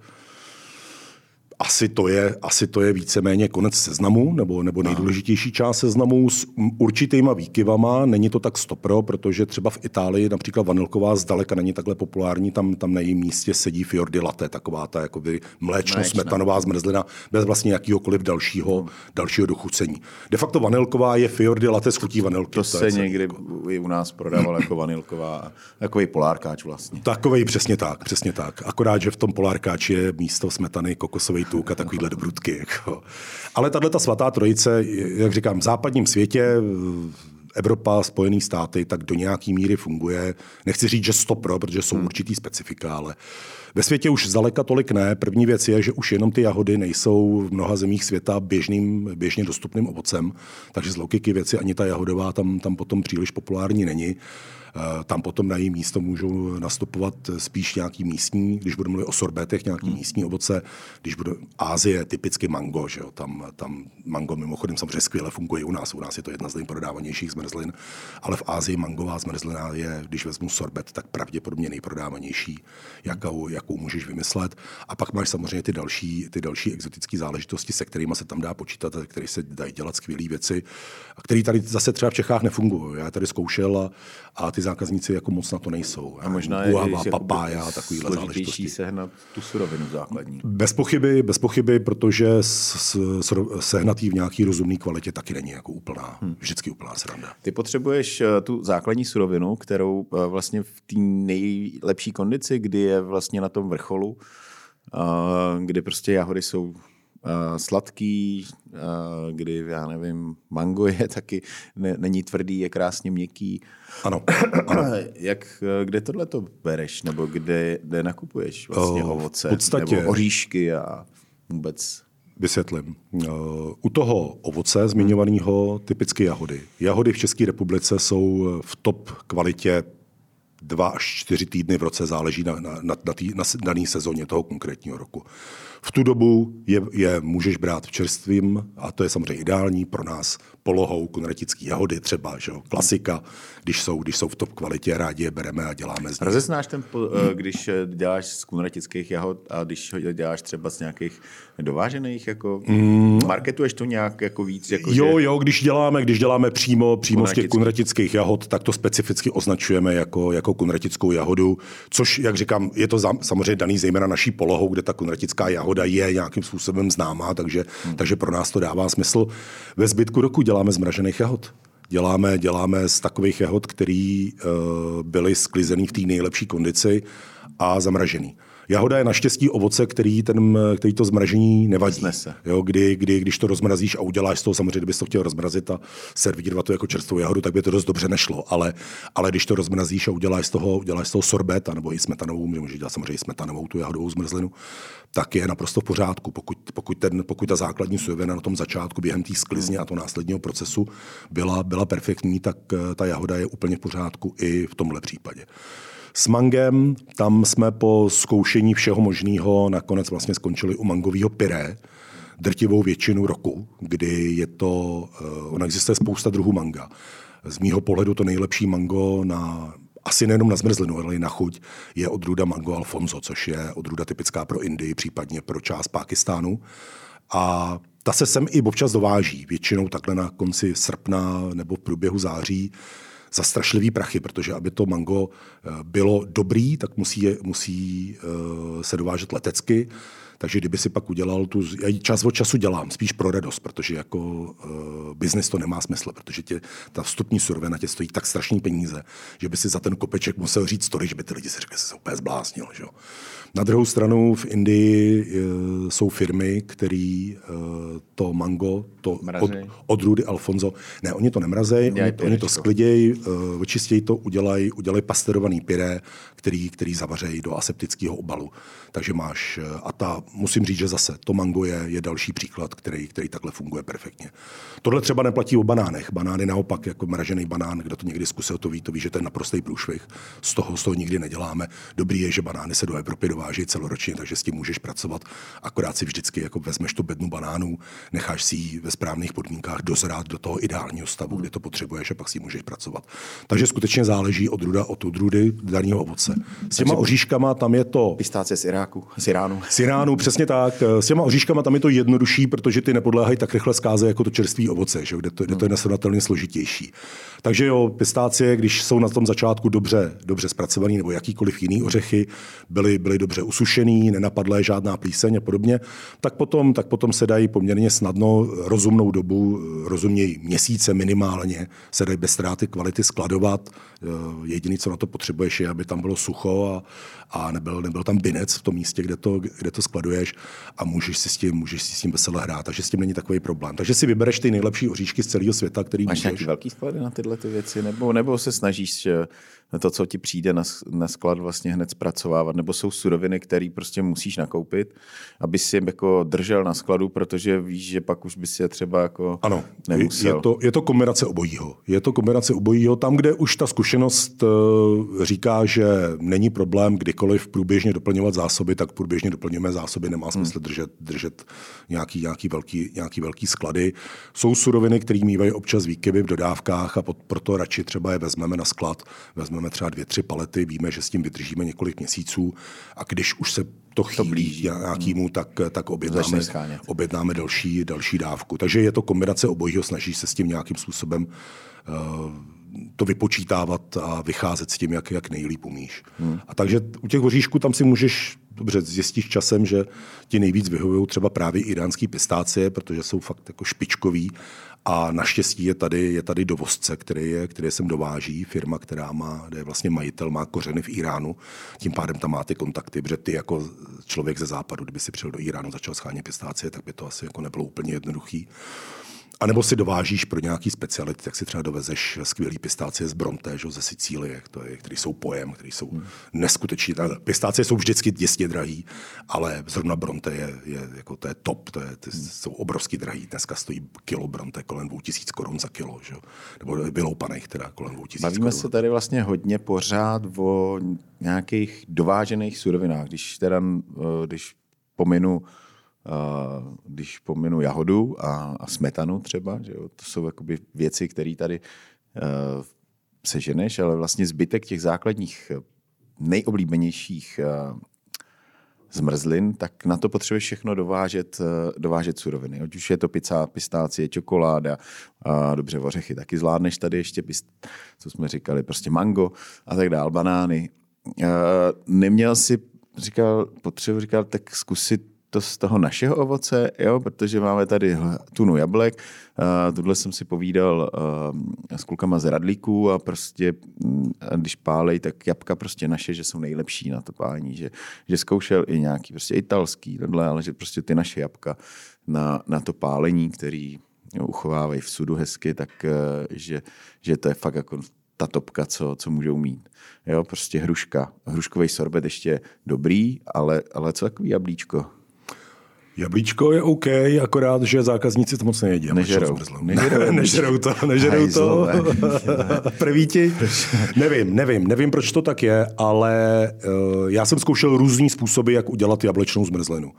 asi to je, asi to je víceméně konec seznamu, nebo, nebo nejdůležitější část seznamu s určitýma výkyvama. Není to tak stopro, protože třeba v Itálii například vanilková zdaleka není takhle populární, tam, tam na jejím místě sedí fiordy latte, taková ta jakoby mléčno-smetanová zmrzlina, bez vlastně jakýhokoliv dalšího, hmm. dalšího dochucení. De facto vanilková je fiordy latte s chutí vanilky. To, to se někdy i u nás prodával jako vanilková, takový polárkáč vlastně. Takový přesně tak, přesně tak. Akorát, že v tom polárkáči je místo smetany kokosový tuk a takovýhle dobrutky. Jako. Ale tahle ta svatá trojice, jak říkám, v západním světě Evropa, Spojené státy, tak do nějaké míry funguje. Nechci říct, že stopro, protože jsou hmm. určitý specifika, ale Ve světě už zdaleka tolik ne. První věc je, že už jenom ty jahody nejsou v mnoha zemích světa běžným, běžně dostupným ovocem, takže z logiky věci ani ta jahodová tam, tam potom příliš populární není. Eh, tam potom na její místo můžou nastupovat spíš nějaký místní, když budeme mluvit o sorbetech, nějaký hmm. místní ovoce, když bude Ázie, typicky mango, že jo? Tam, tam mango mimochodem samozřejmě skvěle funguje u nás, u nás je to jedna z nejprodávanějších zmrzlin, ale v Ázii mangová zmrzlina je, když vezmu sorbet, tak pravděpodobně nejprodávanější, jakou, jakou můžeš vymyslet. A pak máš samozřejmě ty další, ty další exotické záležitosti, se kterými se tam dá počítat, které se dají dělat skvělé věci, a které tady zase třeba v Čechách nefungují. Já tady zkoušel a, a ty zákazníci jako moc na to nejsou. A možná je Guava, papája takovýhle záležitosti. sehnat tu surovinu základní. Bez pochyby, bez pochyby, protože sehnat v nějaký rozumné kvalitě taky není jako úplná, hmm. vždycky úplná sranda. Ty potřebuješ eh, tu základní surovinu, kterou eh, vlastně v té nejlepší kondici, kdy je vlastně na tom vrcholu, eh, kdy prostě jahody jsou uh, sladký, uh, kdy, já nevím, mango je [LAUGHS] taky, ne, není tvrdý, je krásně měkký. Ano. [CLEARS THROAT] ano. Jak, eh, kde tohle to bereš, nebo kde, kde nakupuješ vlastně uh, ovoce, v podstatě, nebo oříšky a vůbec? Vysvětlím. U toho ovoce zmiňovaného typicky jahody. Jahody v České republice jsou v top kvalitě dva až čtyři týdny v roce, záleží na, na, na, na, tý, na dané sezóně toho konkrétního roku. V tu dobu je, je můžeš brát v čerstvím a to je samozřejmě ideální pro nás polohou kunratický jahody třeba, že jo, klasika, když jsou, když jsou v top kvalitě, rádi je bereme a děláme z nich. Rozeznáš ten, eh, když eh, děláš z kunratických jahod a když ho děláš třeba z nějakých dovážených, jako mm. marketuješ to nějak jako víc? Jako jo, že... jo, když děláme, když děláme přímo, přímo z těch kunratických jahod, tak to specificky označujeme jako, jako kunratickou jahodu, což, jak říkám, je to samozřejmě daný zejména naší polohou, kde ta kunratická jahoda je nějakým způsobem známá, takže, hmm. takže pro nás to dává smysl. Ve zbytku roku děláme zmražených jahod. Děláme, děláme z takových jahod, které uh, byly sklizený v té nejlepší kondici a zamražený. Jahoda je naštěstí ovoce, který, ten, který to zmražení nevadí. Snese. Jo, kdy, kdy, když to rozmrazíš a uděláš z toho, samozřejmě, kdybys to chtěl rozmrazit a servírovat to jako čerstvou jahodu, tak by to dost dobře nešlo. Ale, ale když to rozmrazíš a uděláš z toho, uděláš z toho sorbet, nebo i smetanovou, můžeš dělat samozřejmě i smetanovou tu jahodovou zmrzlinu, tak je naprosto v pořádku. Pokud, pokud, ten, pokud ta základní surovina na tom začátku během té sklizně a to následního procesu byla, byla perfektní, tak eh, ta jahoda je úplně v pořádku i v tomhle případě. S mangem, tam jsme po zkoušení všeho možného nakonec vlastně skončili u mangového pyré, drtivou většinu roku, kdy je to, uh, ona existuje spousta druhů manga. Z mýho pohledu to nejlepší mango na asi nejenom na zmrzlinu, ale i na chuť, je odrůda Mango Alfonso, což je odrůda typická pro Indii, případně pro část Pákistánu. A ta se sem i občas dováží, většinou takhle na konci srpna nebo v průběhu září za strašlivý prachy, protože aby to mango eh, bylo dobrý, tak musí, musí eh, se dovážet letecky. Takže kdyby si pak udělal tu, já ji čas od času dělám, spíš pro radost, protože jako uh, biznis to nemá smysl, protože tě, ta vstupní surovina tě stojí tak strašný peníze, že by si za ten kopeček musel říct story, že by ty lidi si řekli, že se úplně zbláznil. Že? Na druhou stranu v Indii uh, jsou firmy, které uh, to mango, to od, odrůdy Alfonso, ne, oni to nemrazejí, oni, oni to sklidějí, očistějí to, udělají, udělají pasterovaný pyré, který, který zavařejí do aseptického obalu. Takže máš, a ta musím říct, že zase to mango je, je další příklad, který, který takhle funguje perfektně. Tohle třeba neplatí o banánech. Banány naopak, jako mražený banán, kdo to někdy zkusil, to ví, to ví, že to je naprostý průšvih. Z toho, z toho nikdy neděláme. Dobrý je, že banány se do Evropy dováží celoročně, takže s tím můžeš pracovat. Akorát si vždycky jako vezmeš tu bednu banánů, necháš si ji ve správných podmínkách dozrát do toho ideálního stavu, kde to potřebuješ a pak si můžeš pracovat. Takže skutečně záleží od druda od odrůdy daného ovoce. S těma oříškama tam je to. Pistácie z Iráku, z Iránu. Z Iránu, přesně tak. S těma oříškama tam je to jednodušší, protože ty nepodléhají tak rychle zkáze jako to čerstvé ovoce, že? Kde, to, kde to je hmm. nesrovnatelně složitější. Takže jo, pistácie, když jsou na tom začátku dobře, dobře zpracovaný nebo jakýkoliv jiný ořechy, byly, byly dobře usušený, nenapadlé žádná plíseň a podobně, tak potom, tak potom se dají poměrně snadno rozumnou dobu, rozumějí měsíce minimálně, se dají bez ztráty kvality skladovat. Jediný, co na to potřebuješ, je, aby tam bylo sucho a, a nebyl, nebyl tam binec v tom místě, kde to, kde to skladuješ a můžeš si s tím, můžeš si s tím veselé hrát, takže s tím není takový problém. Takže si vybereš ty nejlepší oříšky z celého světa, který Máš můžeš. nějaký velký sklady na tyhle ty věci, nebo, nebo se snažíš to, co ti přijde na, na sklad vlastně hned zpracovávat, nebo jsou suroviny, které prostě musíš nakoupit, aby si je jako držel na skladu, protože víš, že pak už by si je třeba jako ano, nemusel. Je to, je to kombinace obojího. Je to kombinace obojího. Tam, kde už ta zkušenost uh, říká, že není problém kdykoliv průběžně doplňovat zásoby, tak průběžně doplňujeme zásoby, nemá smysl hmm. držet, držet nějaký, nějaký, velký, nějaký velký sklady. Jsou suroviny, které mývají občas výkyvy v dodávkách a proto radši třeba je vezmeme na sklad, vezmeme třeba dvě, tři palety, víme, že s tím vydržíme několik měsíců a když už se to chýlí nějakýmu, tak, tak objednáme, objednáme další, další dávku. Takže je to kombinace obojího, snaží se s tím nějakým způsobem uh, to vypočítávat a vycházet s tím, jak, jak nejlíp umíš. Hmm. A takže u těch oříšků tam si můžeš, dobře, zjistíš časem, že ti nejvíc vyhovují třeba právě iránský pistácie, protože jsou fakt jako špičkový a naštěstí je tady, je tady dovozce, který, je, který sem dováží, firma, která má, kde je vlastně majitel, má kořeny v Iránu, tím pádem tam má ty kontakty, protože ty jako člověk ze západu, kdyby si přijel do Iránu, začal schánět pistácie, tak by to asi jako nebylo úplně jednoduchý. A nebo si dovážíš pro nějaký speciality, tak si třeba dovezeš skvělý pistácie z Bronte, že, ze Sicílie, to je, který jsou pojem, který jsou hmm. neskutečný. Pistácie jsou vždycky děsně drahý, ale zrovna Bronte je, je, jako to je top, to je, ty hmm. jsou obrovský drahý. Dneska stojí kilo Bronte kolem 2000 korun za kilo, že? nebo vyloupaných teda kolem 2000 Bavíme korun. se tady vlastně hodně pořád o nějakých dovážených surovinách. Když teda, eh, když pominu když pominu jahodu a, a smetanu třeba, že jo, to jsou jakoby věci, které tady uh, seženeš, ale vlastně zbytek těch základních nejoblíbenějších uh, zmrzlin, tak na to potřebuješ všechno dovážet, uh, dovážet suroviny. Ať už je to pizza, pistácie, čokoláda, uh, dobře, ořechy taky zvládneš tady ještě, pist, co jsme říkali, prostě mango a tak dál, banány. Uh, neměl si říkal, potřebu říkal, tak zkusit to z toho našeho ovoce, jo, protože máme tady tunu jablek. Tuhle jsem si povídal uh, s klukama z radlíků a prostě, mm, když pálej, tak jabka prostě naše, že jsou nejlepší na to pálení, že, že zkoušel i nějaký prostě italský, tohle, ale že prostě ty naše jabka na, na to pálení, který jo, uchovávají v sudu hezky, tak uh, že, že to je fakt jako ta topka, co, co můžou mít. Jo, prostě hruška. Hruškový sorbet ještě dobrý, ale, ale co takový jablíčko? Jablíčko je OK, akorát, že zákazníci to moc nejedí. Nežerou. [LAUGHS] Nežerou, nežerou to, nežerou to. [LAUGHS] Prví ti? Nevím, nevím, nevím, proč to tak je, ale uh, já jsem zkoušel různý způsoby, jak udělat jablečnou zmrzlinu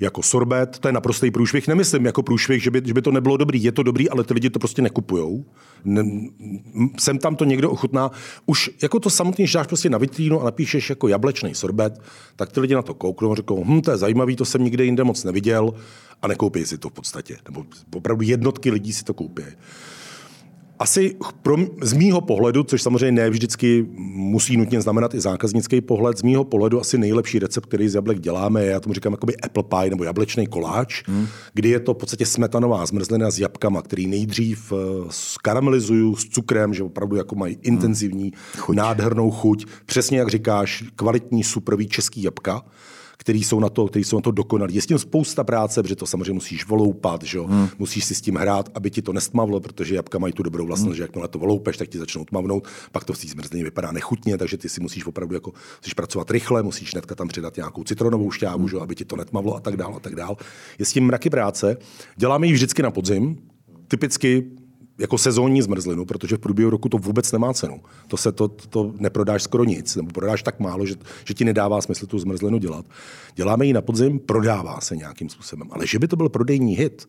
jako sorbet, to je naprostý průšvih. Nemyslím jako průšvih, že by, že by to nebylo dobrý. Je to dobrý, ale ty lidi to prostě nekupujou. Ne, sem tam to někdo ochutná. Už jako to samotný, že dáš prostě na vitrínu a napíšeš jako jablečný sorbet, tak ty lidi na to kouknou a řeknou, hm, to je zajímavý, to jsem nikde jinde moc neviděl a nekoupí si to v podstatě. Nebo opravdu jednotky lidí si to koupí asi pro, z mýho pohledu, což samozřejmě ne vždycky musí nutně znamenat i zákaznický pohled, z mýho pohledu asi nejlepší recept, který z jablek děláme, je, já tomu říkám jakoby apple pie nebo jablečný koláč, hmm. kdy je to v podstatě smetanová zmrzlina s jabkama, který nejdřív skaramelizuju s cukrem, že opravdu jako mají hmm. intenzivní, chuť. nádhernou chuť. Přesně jak říkáš, kvalitní, superový český jabka který jsou na to, který jsou na to dokonalí. Je s tím spousta práce, protože to samozřejmě musíš voloupat, že? Hmm. musíš si s tím hrát, aby ti to nestmavlo, protože jabka mají tu dobrou vlastnost, hmm. že jakmile to voloupeš, tak ti začnou tmavnout, pak to v té zmrzlině vypadá nechutně, takže ty si musíš opravdu jako, musíš pracovat rychle, musíš hnedka tam přidat nějakou citronovou šťávu, hmm. že? aby ti to netmavlo a tak dále a tak dále. Je s tím mraky práce. Děláme ji vždycky na podzim, typicky jako sezónní zmrzlinu, protože v průběhu roku to vůbec nemá cenu. To se to, to neprodáš skoro nic, nebo prodáš tak málo, že, že ti nedává smysl tu zmrzlinu dělat. Děláme ji na podzim, prodává se nějakým způsobem. Ale že by to byl prodejní hit,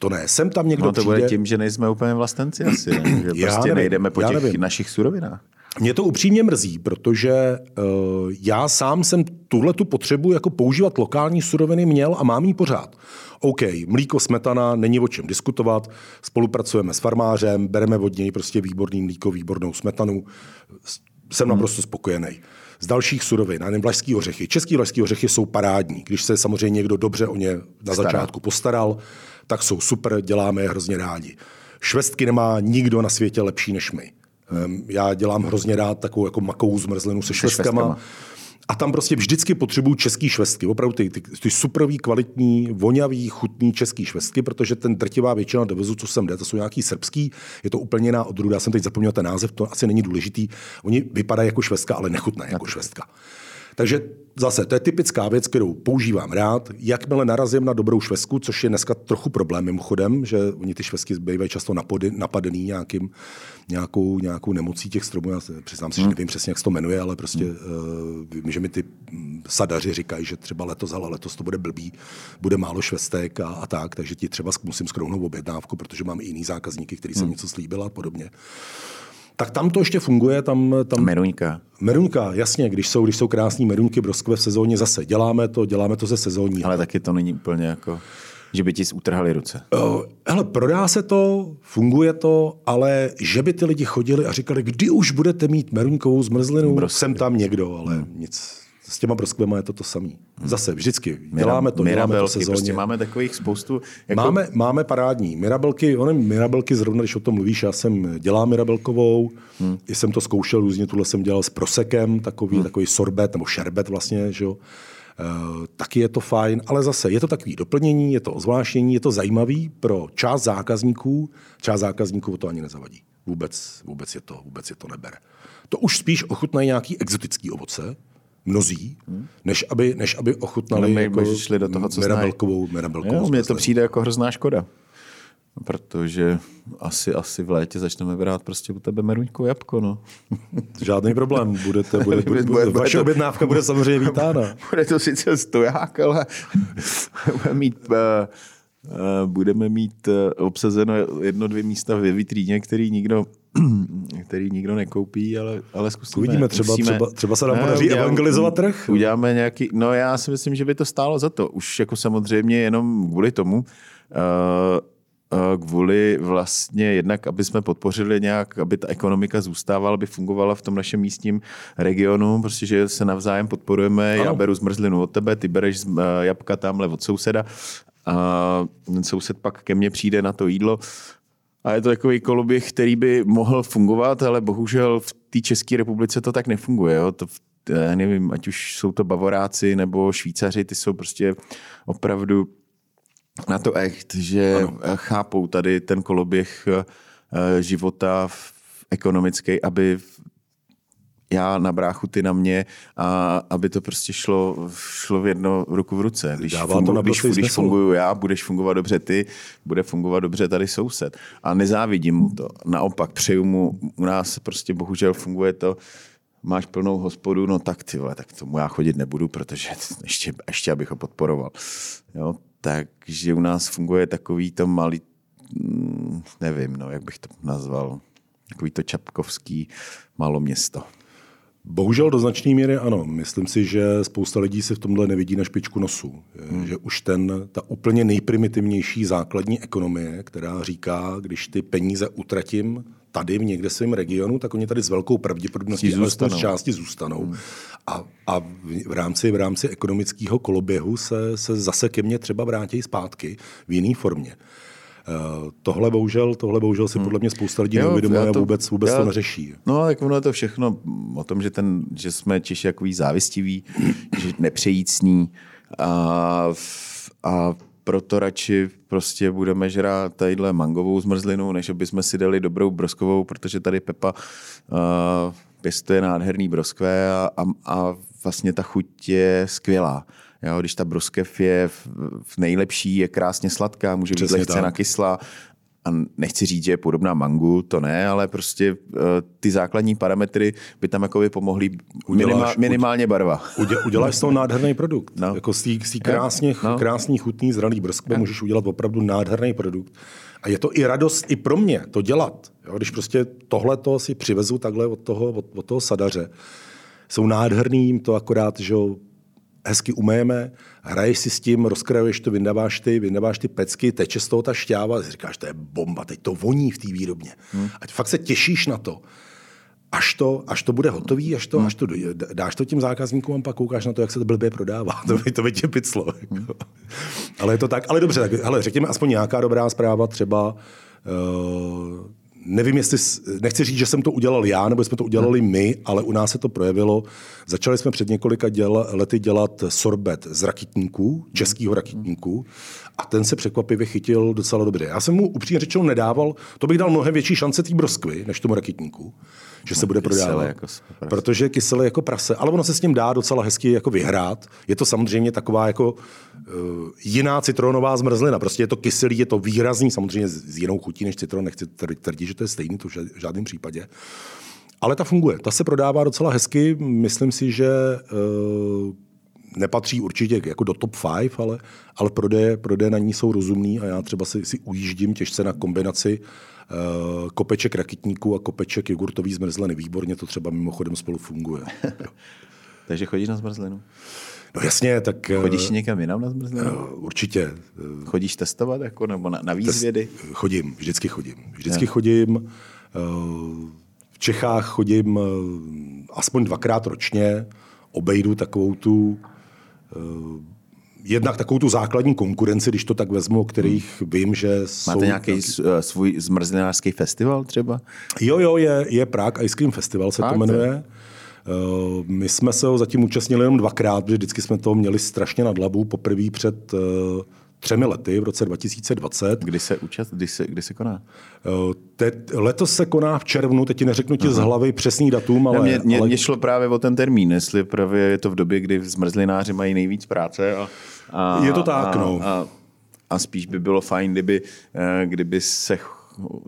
to ne, sem tam někdo no, to přijde... bude tím, že nejsme úplně vlastenci asi, ne? [CLEARS THROAT] že já prostě nevím, nejdeme po těch nevím. našich surovinách. Mě to upřímně mrzí, protože uh, já sám jsem tuhle tu potřebu jako používat lokální suroviny měl a mám ji pořád. OK, mlíko, smetana, není o čem diskutovat, spolupracujeme s farmářem, bereme od něj prostě výborný mlíko, výbornou smetanu, jsem hmm. naprosto spokojený. Z dalších surovin, nevím, vlašský ořechy. Český vlašský ořechy jsou parádní. Když se samozřejmě někdo dobře o ně na Stará. začátku postaral, tak jsou super, děláme je hrozně rádi. Švestky nemá nikdo na světě lepší než my. Já dělám hrozně rád takovou jako makovou zmrzlinu se švestkama. A tam prostě vždycky potřebují český švestky, opravdu ty, ty, ty superový, kvalitní, vonavý, chutný český švestky, protože ten drtivá většina dovezu, co sem jde, to jsou nějaký srbský, je to úplně jiná odrůda. Já jsem teď zapomněl ten název, to asi není důležitý. Oni vypadají jako švestka, ale nechutné jako švestka. Takže zase, to je typická věc, kterou používám rád. Jakmile narazím na dobrou švestku, což je dneska trochu problém mimochodem, že oni ty švestky bývají často napadený nějakým, nějakou, nějakou nemocí těch stromů. Já přiznám si, hmm. že nevím přesně, jak se to jmenuje, ale prostě hmm. uh, vím, že mi ty sadaři říkají, že třeba letos, ale letos to bude blbý, bude málo švestek a, a tak, takže ti třeba musím skrouhnout objednávku, protože mám i jiný zákazníky, který jsem hmm. něco slíbil a podobně tak tam to ještě funguje. Tam, tam... Meruňka. Meruňka, jasně, když jsou, když jsou krásní meruňky broskve v sezóně zase. Děláme to, děláme to ze sezóní. Ale taky to není úplně jako, že by ti utrhali ruce. Uh, hele, prodá se to, funguje to, ale že by ty lidi chodili a říkali, kdy už budete mít meruňkovou zmrzlinu, Brosky. jsem tam někdo, ale hmm. nic s těma broskvema je to to samé. Zase, vždycky. Děláme to, děláme to sezóně. Prostě máme takových spoustu. Jako... Máme, máme parádní mirabelky. Ony mirabelky, zrovna když o tom mluvíš, já jsem dělal mirabelkovou, hmm. i jsem to zkoušel různě, tuhle jsem dělal s prosekem, takový, hmm. takový sorbet nebo šerbet vlastně, že jo. Uh, taky je to fajn, ale zase je to takový doplnění, je to ozvláštění, je to zajímavý pro část zákazníků. Část zákazníků to ani nezavadí. Vůbec, vůbec, je to, vůbec je to nebere. To už spíš ochutnají nějaký exotický ovoce, mnozí, než aby, než aby ochutnali no, jako šli do toho, co mirabelkovou, mirabelkovou jo, Mně to přijde jako hrozná škoda. Protože asi, asi v létě začneme brát prostě u tebe meruňku jabko, no. [LAUGHS] Žádný problém. Budete, [LAUGHS] bude, bude, bude, bude, vaše to, objednávka bude samozřejmě [LAUGHS] vítána. Bude to sice stoják, ale bude mít uh, budeme mít eh, obsazeno jedno, dvě místa ve vitríně, který nikdo, [CLEARS THROAT] který nikdo nekoupí, ale, ale zkusíme. Uvidíme, třeba, musíme, třeba, třeba se nám podaří evangelizovat trh. Uděláme nějaký, no já si myslím, že by to stálo za to. Už jako samozřejmě jenom kvůli tomu, uh, kvůli vlastně jednak, aby jsme podpořili nějak, aby ta ekonomika zůstávala, aby fungovala v tom našem místním regionu, prostě, že se navzájem podporujeme, ano. já beru zmrzlinu od tebe, ty bereš jabka tamhle od souseda a ten soused pak ke mně přijde na to jídlo. A je to takový koloběh, který by mohl fungovat, ale bohužel v té České republice to tak nefunguje. Jo? To, já nevím, ať už jsou to Bavoráci nebo Švýcaři, ty jsou prostě opravdu na to echt, že ano. chápou tady ten koloběh eh, života ekonomický, aby já na bráchu, ty na mě a aby to prostě šlo, šlo v jedno ruku v ruce. Když, Dává fungu, to když, když funguju já, budeš fungovat dobře ty, bude fungovat dobře tady soused. A nezávidím mu to. Naopak, přeju mu, u nás prostě bohužel funguje to, máš plnou hospodu, no tak ty vole, tak tomu já chodit nebudu, protože [LAUGHS] ještě, ještě abych ho podporoval. Jo, takže u nás funguje takový to malý, mm, nevím, no, jak bych to nazval, takový to čapkovský malo město. Bohužel do značné míry ano. Myslím si, že spousta lidí se v tomhle nevidí na špičku nosu. Hmm. Že už ten, ta úplně nejprimitivnější základní ekonomie, která říká, když ty peníze utratím tady v někde svém regionu, tak oni tady s velkou pravděpodobností z části zůstanou. Hmm. A, a v, rámci, v rámci ekonomického koloběhu se, se zase ke mně třeba vrátí zpátky v jiné formě. Eh, tohle bohužel, tohle bohužel si hmm. podle mě spousta lidí neuvědomuje a vůbec, vůbec já, to neřeší. No, tak ono je to všechno o tom, že, ten, že jsme Češi takový závistiví, [CLEARS THROAT] že nepřejícní a, a proto radši prostě budeme žrát tadyhle mangovou zmrzlinu, než aby jsme si dali dobrou broskovou, protože tady Pepa uh, pěstuje nádherný broskve a, a, a vlastně ta chuť je skvělá. Jo, když ta broskev je v, v nejlepší, je krásně sladká, může být Přesně lehce tak. nakysla, a nechci říct, že je podobná mangu, to ne, ale prostě uh, ty základní parametry by tam jako by pomohly minimál, minimálně barva. Uděl, uděláš z toho nádherný produkt. No. Jako z té krásně, no. krásný, chutný, zralý brskve no. můžeš udělat opravdu nádherný produkt. A je to i radost i pro mě to dělat. Jo, když prostě tohle to si přivezu takhle od toho, od, od toho sadaře, jsou nádherný, jim to akorát, že hezky umejeme, hraješ si s tím, rozkrajuješ to, vyndáváš ty, vyndáváš ty pecky, teče z toho ta šťáva, říkáš, to je bomba, teď to voní v té výrobně. Hmm. Ať fakt se těšíš na to. Až to, až to bude hotový, až to, hmm. až to dáš to tím zákazníkům a pak koukáš na to, jak se to blbě prodává. [LAUGHS] To by, to by tě piclo. Hmm. ale je to tak. Ale dobře, tak hele, řekněme aspoň nějaká dobrá zpráva, třeba uh, nevím, jestli, nechci říct, že jsem to udělal já, nebo jsme to udělali my, ale u nás se to projevilo. Začali jsme před několika děla, lety dělat sorbet z rakitníků, českého rakitníku, a ten se překvapivě chytil docela dobře. Já jsem mu upřímně řečeno nedával, to bych dal mnohem větší šance té broskvy, než tomu rakitníku že se bude prodávat. Jako protože kyselé jako prase, ale ono se s ním dá docela hezky jako vyhrát. Je to samozřejmě taková jako uh, jiná citronová zmrzlina. Prostě je to kyselý, je to výrazný, samozřejmě s jinou chutí než citron. Nechci tvrdit, že to je stejný, to v žádném případě. Ale ta funguje. Ta se prodává docela hezky. Myslím si, že uh, nepatří určitě jako do top 5, ale, ale prodeje, prodeje na ní jsou rozumný a já třeba si, si ujíždím těžce na kombinaci kopeček rakitníků a kopeček jogurtový zmrzliny. Výborně to třeba mimochodem spolu funguje. [LAUGHS] Takže chodíš na zmrzlinu? No jasně, tak... Eh, chodíš někam jinam na zmrzlinu? Uh, určitě. Chodíš testovat jako, nebo na, na výzvědy? Test, chodím, vždycky chodím. Vždycky ja. chodím. V Čechách chodím aspoň dvakrát ročně, obejdu takovou tu jednak takovou tu základní konkurenci, když to tak vezmu, o kterých hmm. vím, že jsou... Máte nějaký nějaký... Eh, svůj zmrzlinářský festival třeba? Jo, jo, je, je Prague Ice Cream Festival se Fakt, to jmenuje. Je? Eh, my jsme se ho zatím účastnili jenom dvakrát, protože vždycky jsme to měli strašně nad hlavu. Poprvé před eh, třemi lety, v roce 2020. Kdy se, účast, kdy se, kdy se koná? Eh, Te, letos se koná v červnu, teď ti neřeknu ti Aha. z hlavy přesný datum, ale... Mě, mě, ale... mě šlo právě o ten termín, jestli právě je to v době, kdy zmrzlináři mají nejvíc práce. A, a, je to tak, a, no. A, a spíš by bylo fajn, kdyby, eh, kdyby se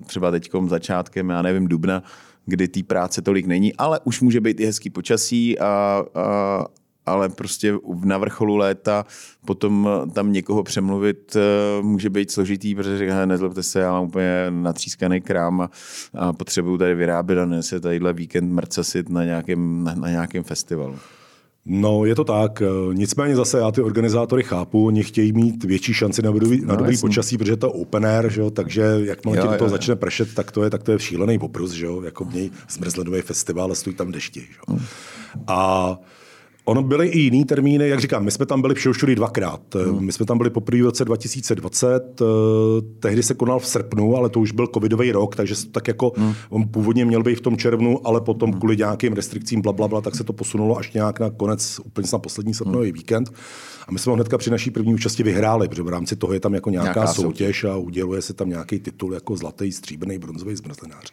třeba teďkom začátkem, já nevím, dubna, kdy té práce tolik není, ale už může být i hezký počasí a, a, ale prostě na vrcholu léta potom tam někoho přemluvit eh, může být složitý, protože říká, nezlobte se, já mám úplně natřískaný krám a, a potřebuju tady vyrábět a ne se tadyhle víkend mrcasit na nějakém, na, na nějakém festivalu. No, je to tak. Nicméně zase já ty organizátory chápu, oni chtějí mít větší šanci na dobrý, na no, dobrý počasí, protože to open air, že jo? takže jakmile jo, ti do toho jo, začne pršet, tak to je, tak to je šílený oprus, že jo? jako měj zmrzlinový festival a stojí tam dešti. Že jo? Hmm. A Ono byly i jiný termíny, jak říkám, my jsme tam byli v Šoušury dvakrát. Hmm. My jsme tam byli poprvé v roce 2020, eh, tehdy se konal v srpnu, ale to už byl covidový rok, takže tak jako hmm. on původně měl být v tom červnu, ale potom hmm. kvůli nějakým restrikcím, bla, bla, bla, tak se to posunulo až nějak na konec, úplně na poslední srpnový hmm. víkend. A my jsme ho hnedka při naší první účasti vyhráli, protože v rámci toho je tam jako nějaká, nějaká soutěž a uděluje se tam nějaký titul jako zlatý, stříbrný, bronzový zmrzlinář.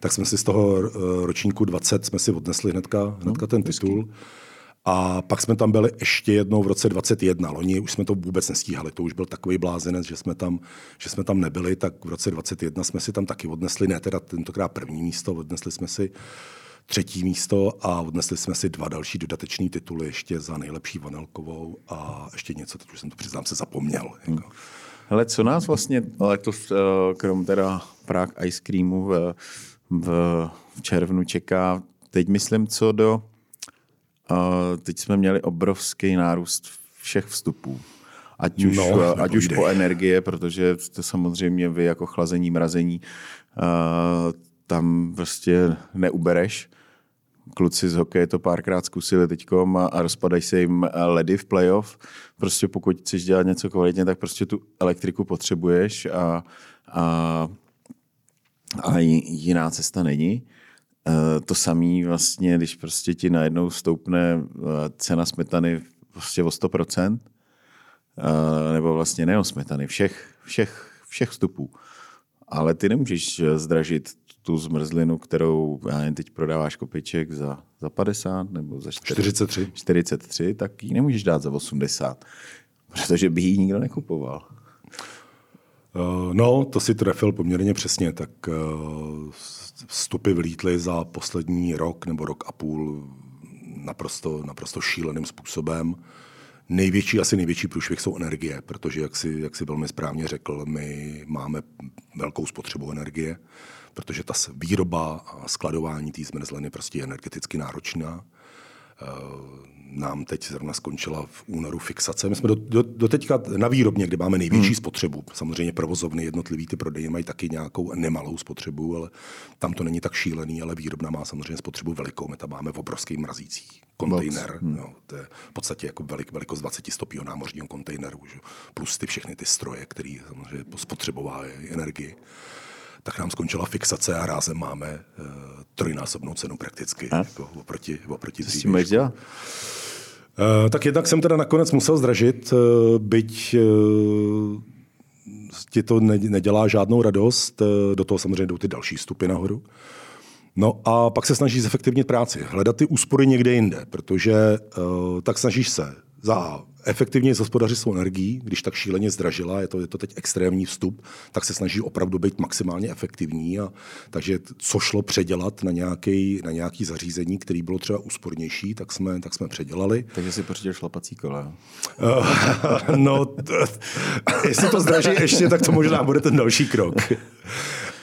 Tak jsme si z toho eh, ročníku 20 jsme si odnesli hnedka, hnedka hmm, ten titul. Hezký. A pak jsme tam byli ještě jednou v roce 21. Loni už jsme to vůbec nestíhali. To už byl takový blázenec, že jsme tam, že jsme tam nebyli, tak v roce 21 jsme si tam taky odnesli, ne teda tentokrát první místo, odnesli jsme si třetí místo a odnesli jsme si dva další dodateční tituly ještě za nejlepší vanilkovou a ještě něco, teď už jsem to přiznám se zapomněl. Jako. Hmm. Hele, co nás vlastně letos, eh, krom teda Prague Ice Creamu v, v, v červnu čeká, teď myslím, co do teď jsme měli obrovský nárůst všech vstupů. Ať už, no, ať už po energie, protože to samozřejmě vy jako chlazení, mrazení tam prostě neubereš. Kluci z hokeje to párkrát zkusili teďkom a, a rozpadají se jim ledy v playoff. Prostě pokud chceš dělat něco kvalitně, tak prostě tu elektriku potřebuješ a, a, a jiná cesta není. Eh, to samé vlastně, když prostě ti najednou stoupne eh, cena smetany prostě o 100%, eh, nebo vlastně nejen smetany, všech, všech, všech vstupů. Ale ty nemůžeš zdražit tu zmrzlinu, kterou já jen teď prodáváš kopiček za, za 50 nebo za 4, 43. 43, tak ji nemůžeš dát za 80, protože by ji nikdo nekupoval. No, to si trefil poměrně přesně. Tak vstupy vlítly za poslední rok nebo rok a půl naprosto, naprosto šíleným způsobem. Největší, asi největší průšvih jsou energie, protože, jak si, jak si velmi správně řekl, my máme velkou spotřebu energie, protože ta výroba a skladování té zmrzliny prostě je energeticky náročná nám teď zrovna skončila v únoru fixace. My jsme do, do, do teďka na výrobně, kde máme největší hmm. spotřebu. Samozřejmě provozovny jednotlivý ty prodeje mají taky nějakou nemalou spotřebu, ale tam to není tak šílený, ale výrobna má samozřejmě spotřebu velikou. My tam máme v obrovských mrazících kontejner. Hmm. No, to je v podstatě jako velik, velikost 20 stopího námořního kontejneru, že? plus ty všechny ty stroje, které samozřejmě spotřebovají energii tak nám skončila fixace a rázem máme uh, trojnásobnou cenu prakticky a? jako oproti, oproti Co s tím dělat? Uh, tak jednak jsem teda nakonec musel zdražit, uh, byť uh, ti to nedělá žádnou radost, do toho samozřejmě jdou ty další stupy nahoru. No a pak se snažíš zefektivnit práci, hledat ty úspory někde jinde, protože uh, tak snažíš se za efektivně zaspodařit svou energii, když tak šíleně zdražila, je to, je to teď extrémní vstup, tak se snaží opravdu být maximálně efektivní. A, takže co šlo předělat na nějaký, na nějaký zařízení, který bylo třeba úspornější, tak jsme, tak jsme předělali. Takže si pořídil šlapací kola. Uh, no, jestli to zdraží ještě, tak to možná bude ten další krok.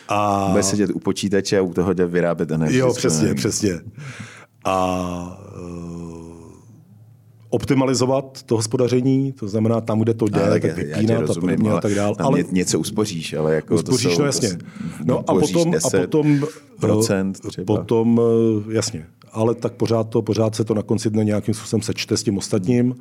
A... Bude sedět u počítače a u toho jde vyrábět energii. Jo, přesně, přesně. A uh, optimalizovat to hospodaření, to znamená tam, kde to jde, ale tak vypínat a podobně a tak dále. Ale něco uspoříš, ale jako uspoříš, to jsou, no jasně. No a potom, a potom, procent třeba. potom, jasně, ale tak pořád, to, pořád se to na konci dne nějakým způsobem sečte s tím ostatním.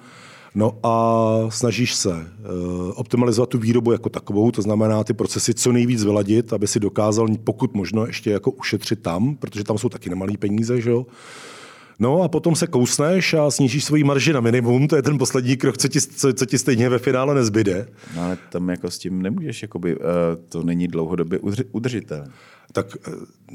No a snažíš se uh, optimalizovat tu výrobu jako takovou, to znamená ty procesy co nejvíc vyladit, aby si dokázal pokud možno ještě jako ušetřit tam, protože tam jsou taky nemalý peníze, že jo. No a potom se kousneš a snížíš svoji marži na minimum, to je ten poslední krok, co ti, co, co ti stejně ve finále nezbyde. No ale tam jako s tím nemůžeš, jakoby, uh, to není dlouhodobě udržitelné tak eh,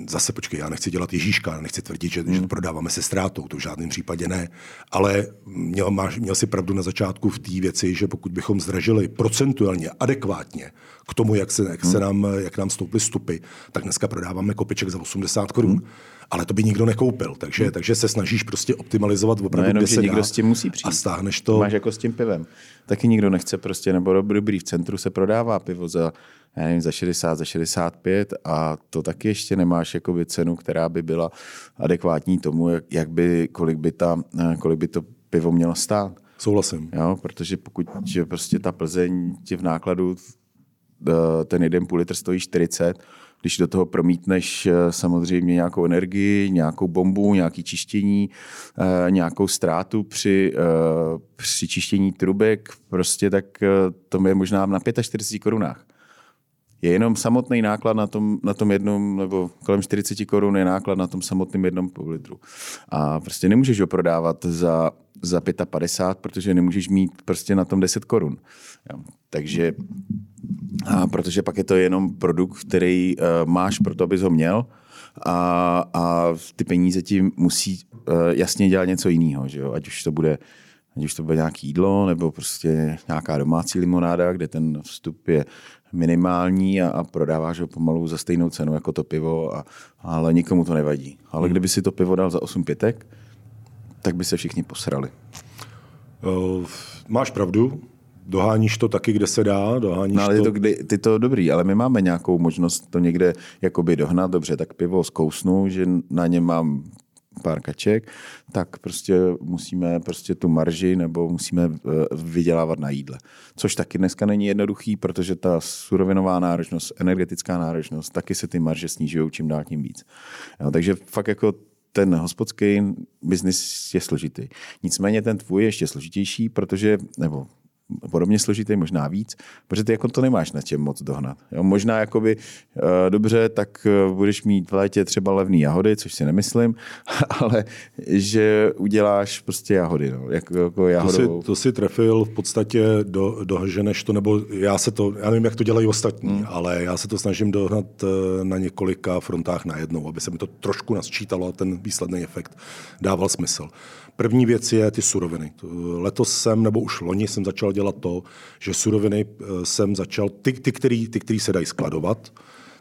zase počkej, já nechci dělat Ježíška, nechci tvrdit, že, hmm. že to prodáváme se ztrátou, to v žádném případě ne, ale měl, máš, měl si pravdu na začátku v té věci, že pokud bychom zdražili procentuálně, adekvátně k tomu, jak, se, jak, hmm. se nám, jak nám stouply stupy, tak dneska prodáváme kopiček za 80 korun. Hmm. Ale to by nikdo nekoupil, takže, hmm. takže se snažíš prostě optimalizovat opravdu, no jenom, kde se někdo s tím musí přijít. A stáhneš to. Máš jako s tím pivem. Taky nikdo nechce prostě, nebo dobrý, v centru se prodává pivo za já nevím, za 60, za 65 a to taky ještě nemáš jakoby cenu, která by byla adekvátní tomu, jak by, kolik by, ta, kolik by to pivo mělo stát. Souhlasím. Jo, protože pokud že prostě ta Plzeň ti v nákladu eh, ten jeden půl litr stojí 40, když do toho promítneš eh, samozřejmě nějakou energii, nějakou bombu, nějaké čištění, eh, nějakou ztrátu při, při čištění trubek, prostě tak to je možná na 45 korunách je jenom samotný náklad na tom, na tom jednom, nebo kolem 40 korun je náklad na tom samotném jednom půl litru. A prostě nemůžeš ho prodávat za, za 55, protože nemůžeš mít prostě na tom 10 korun. Takže a protože pak je to jenom produkt, který uh, máš pro to, abys ho měl a, a ty peníze ti musí uh, jasně dělat něco jiného, že jo? ať už to bude ať už to bude nějaké jídlo, nebo prostě nějaká domácí limonáda, kde ten vstup je minimální a, a prodáváš ho pomalu za stejnou cenu jako to pivo, a, ale nikomu to nevadí. Ale hmm. kdyby si to pivo dal za 8 pětek, tak by se všichni posrali. Uh, máš pravdu, doháníš to taky, kde se dá. Doháníš no, ale to... Ty, to, kdy, ty to dobrý, ale my máme nějakou možnost to někde jakoby dohnat. Dobře, tak pivo zkousnu, že na něm mám pár kaček, tak prostě musíme prostě tu marži nebo musíme eh, vydělávat na jídle. Což taky dneska není jednoduchý, protože ta surovinová náročnost, energetická náročnost, taky se ty marže snižují čím dál tím víc. Jo, takže fakt jako ten hospodský biznis je složitý. Nicméně ten tvůj je ještě složitější, protože, nebo podobně složitý, možná víc, protože ty jako to nemáš na čem moc dohnat. Jo, možná jakoby, uh, dobře, tak uh, budeš mít v létě třeba levný jahody, což si nemyslím, [LAUGHS] ale že uděláš prostě jahody, no, jako, jako jahodovou. To si, to si trefil v podstatě, do, doženeš to, nebo já se to, já nevím, jak to dělají ostatní, hmm. ale já se to snažím dohnat uh, na několika frontách najednou, aby se mi to trošku nasčítalo a ten výsledný efekt dával smysl. První věc je ty suroviny. Letos jsem, nebo už loni jsem začal dělat to, že suroviny eh, jsem začal, ty, ty, který, ty který se dají skladovat,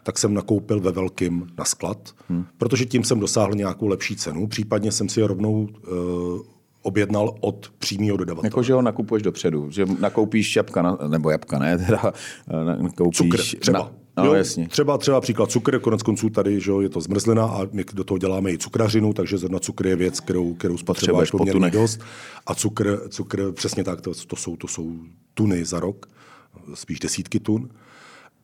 tak jsem nakoupil ve velkým na sklad, hmm. protože tím jsem dosáhl nějakou lepší cenu. Případně jsem si je rovnou uh, objednal od přímého dodavatele. Jako, že ho nakupuješ dopředu, že nakoupíš jabka, na, nebo jabka ne, teda eh, nakoupíš... Cukr, třeba. Na, No, jo, jasně. Třeba, třeba příklad cukr, konec konců tady že je to zmrzlina a my do toho děláme i cukrařinu, takže zrovna cukr je věc, kterou, kterou spotřebuješ poměrně dost. A cukr, cukr přesně tak, to, to, jsou, to jsou tuny za rok, spíš desítky tun.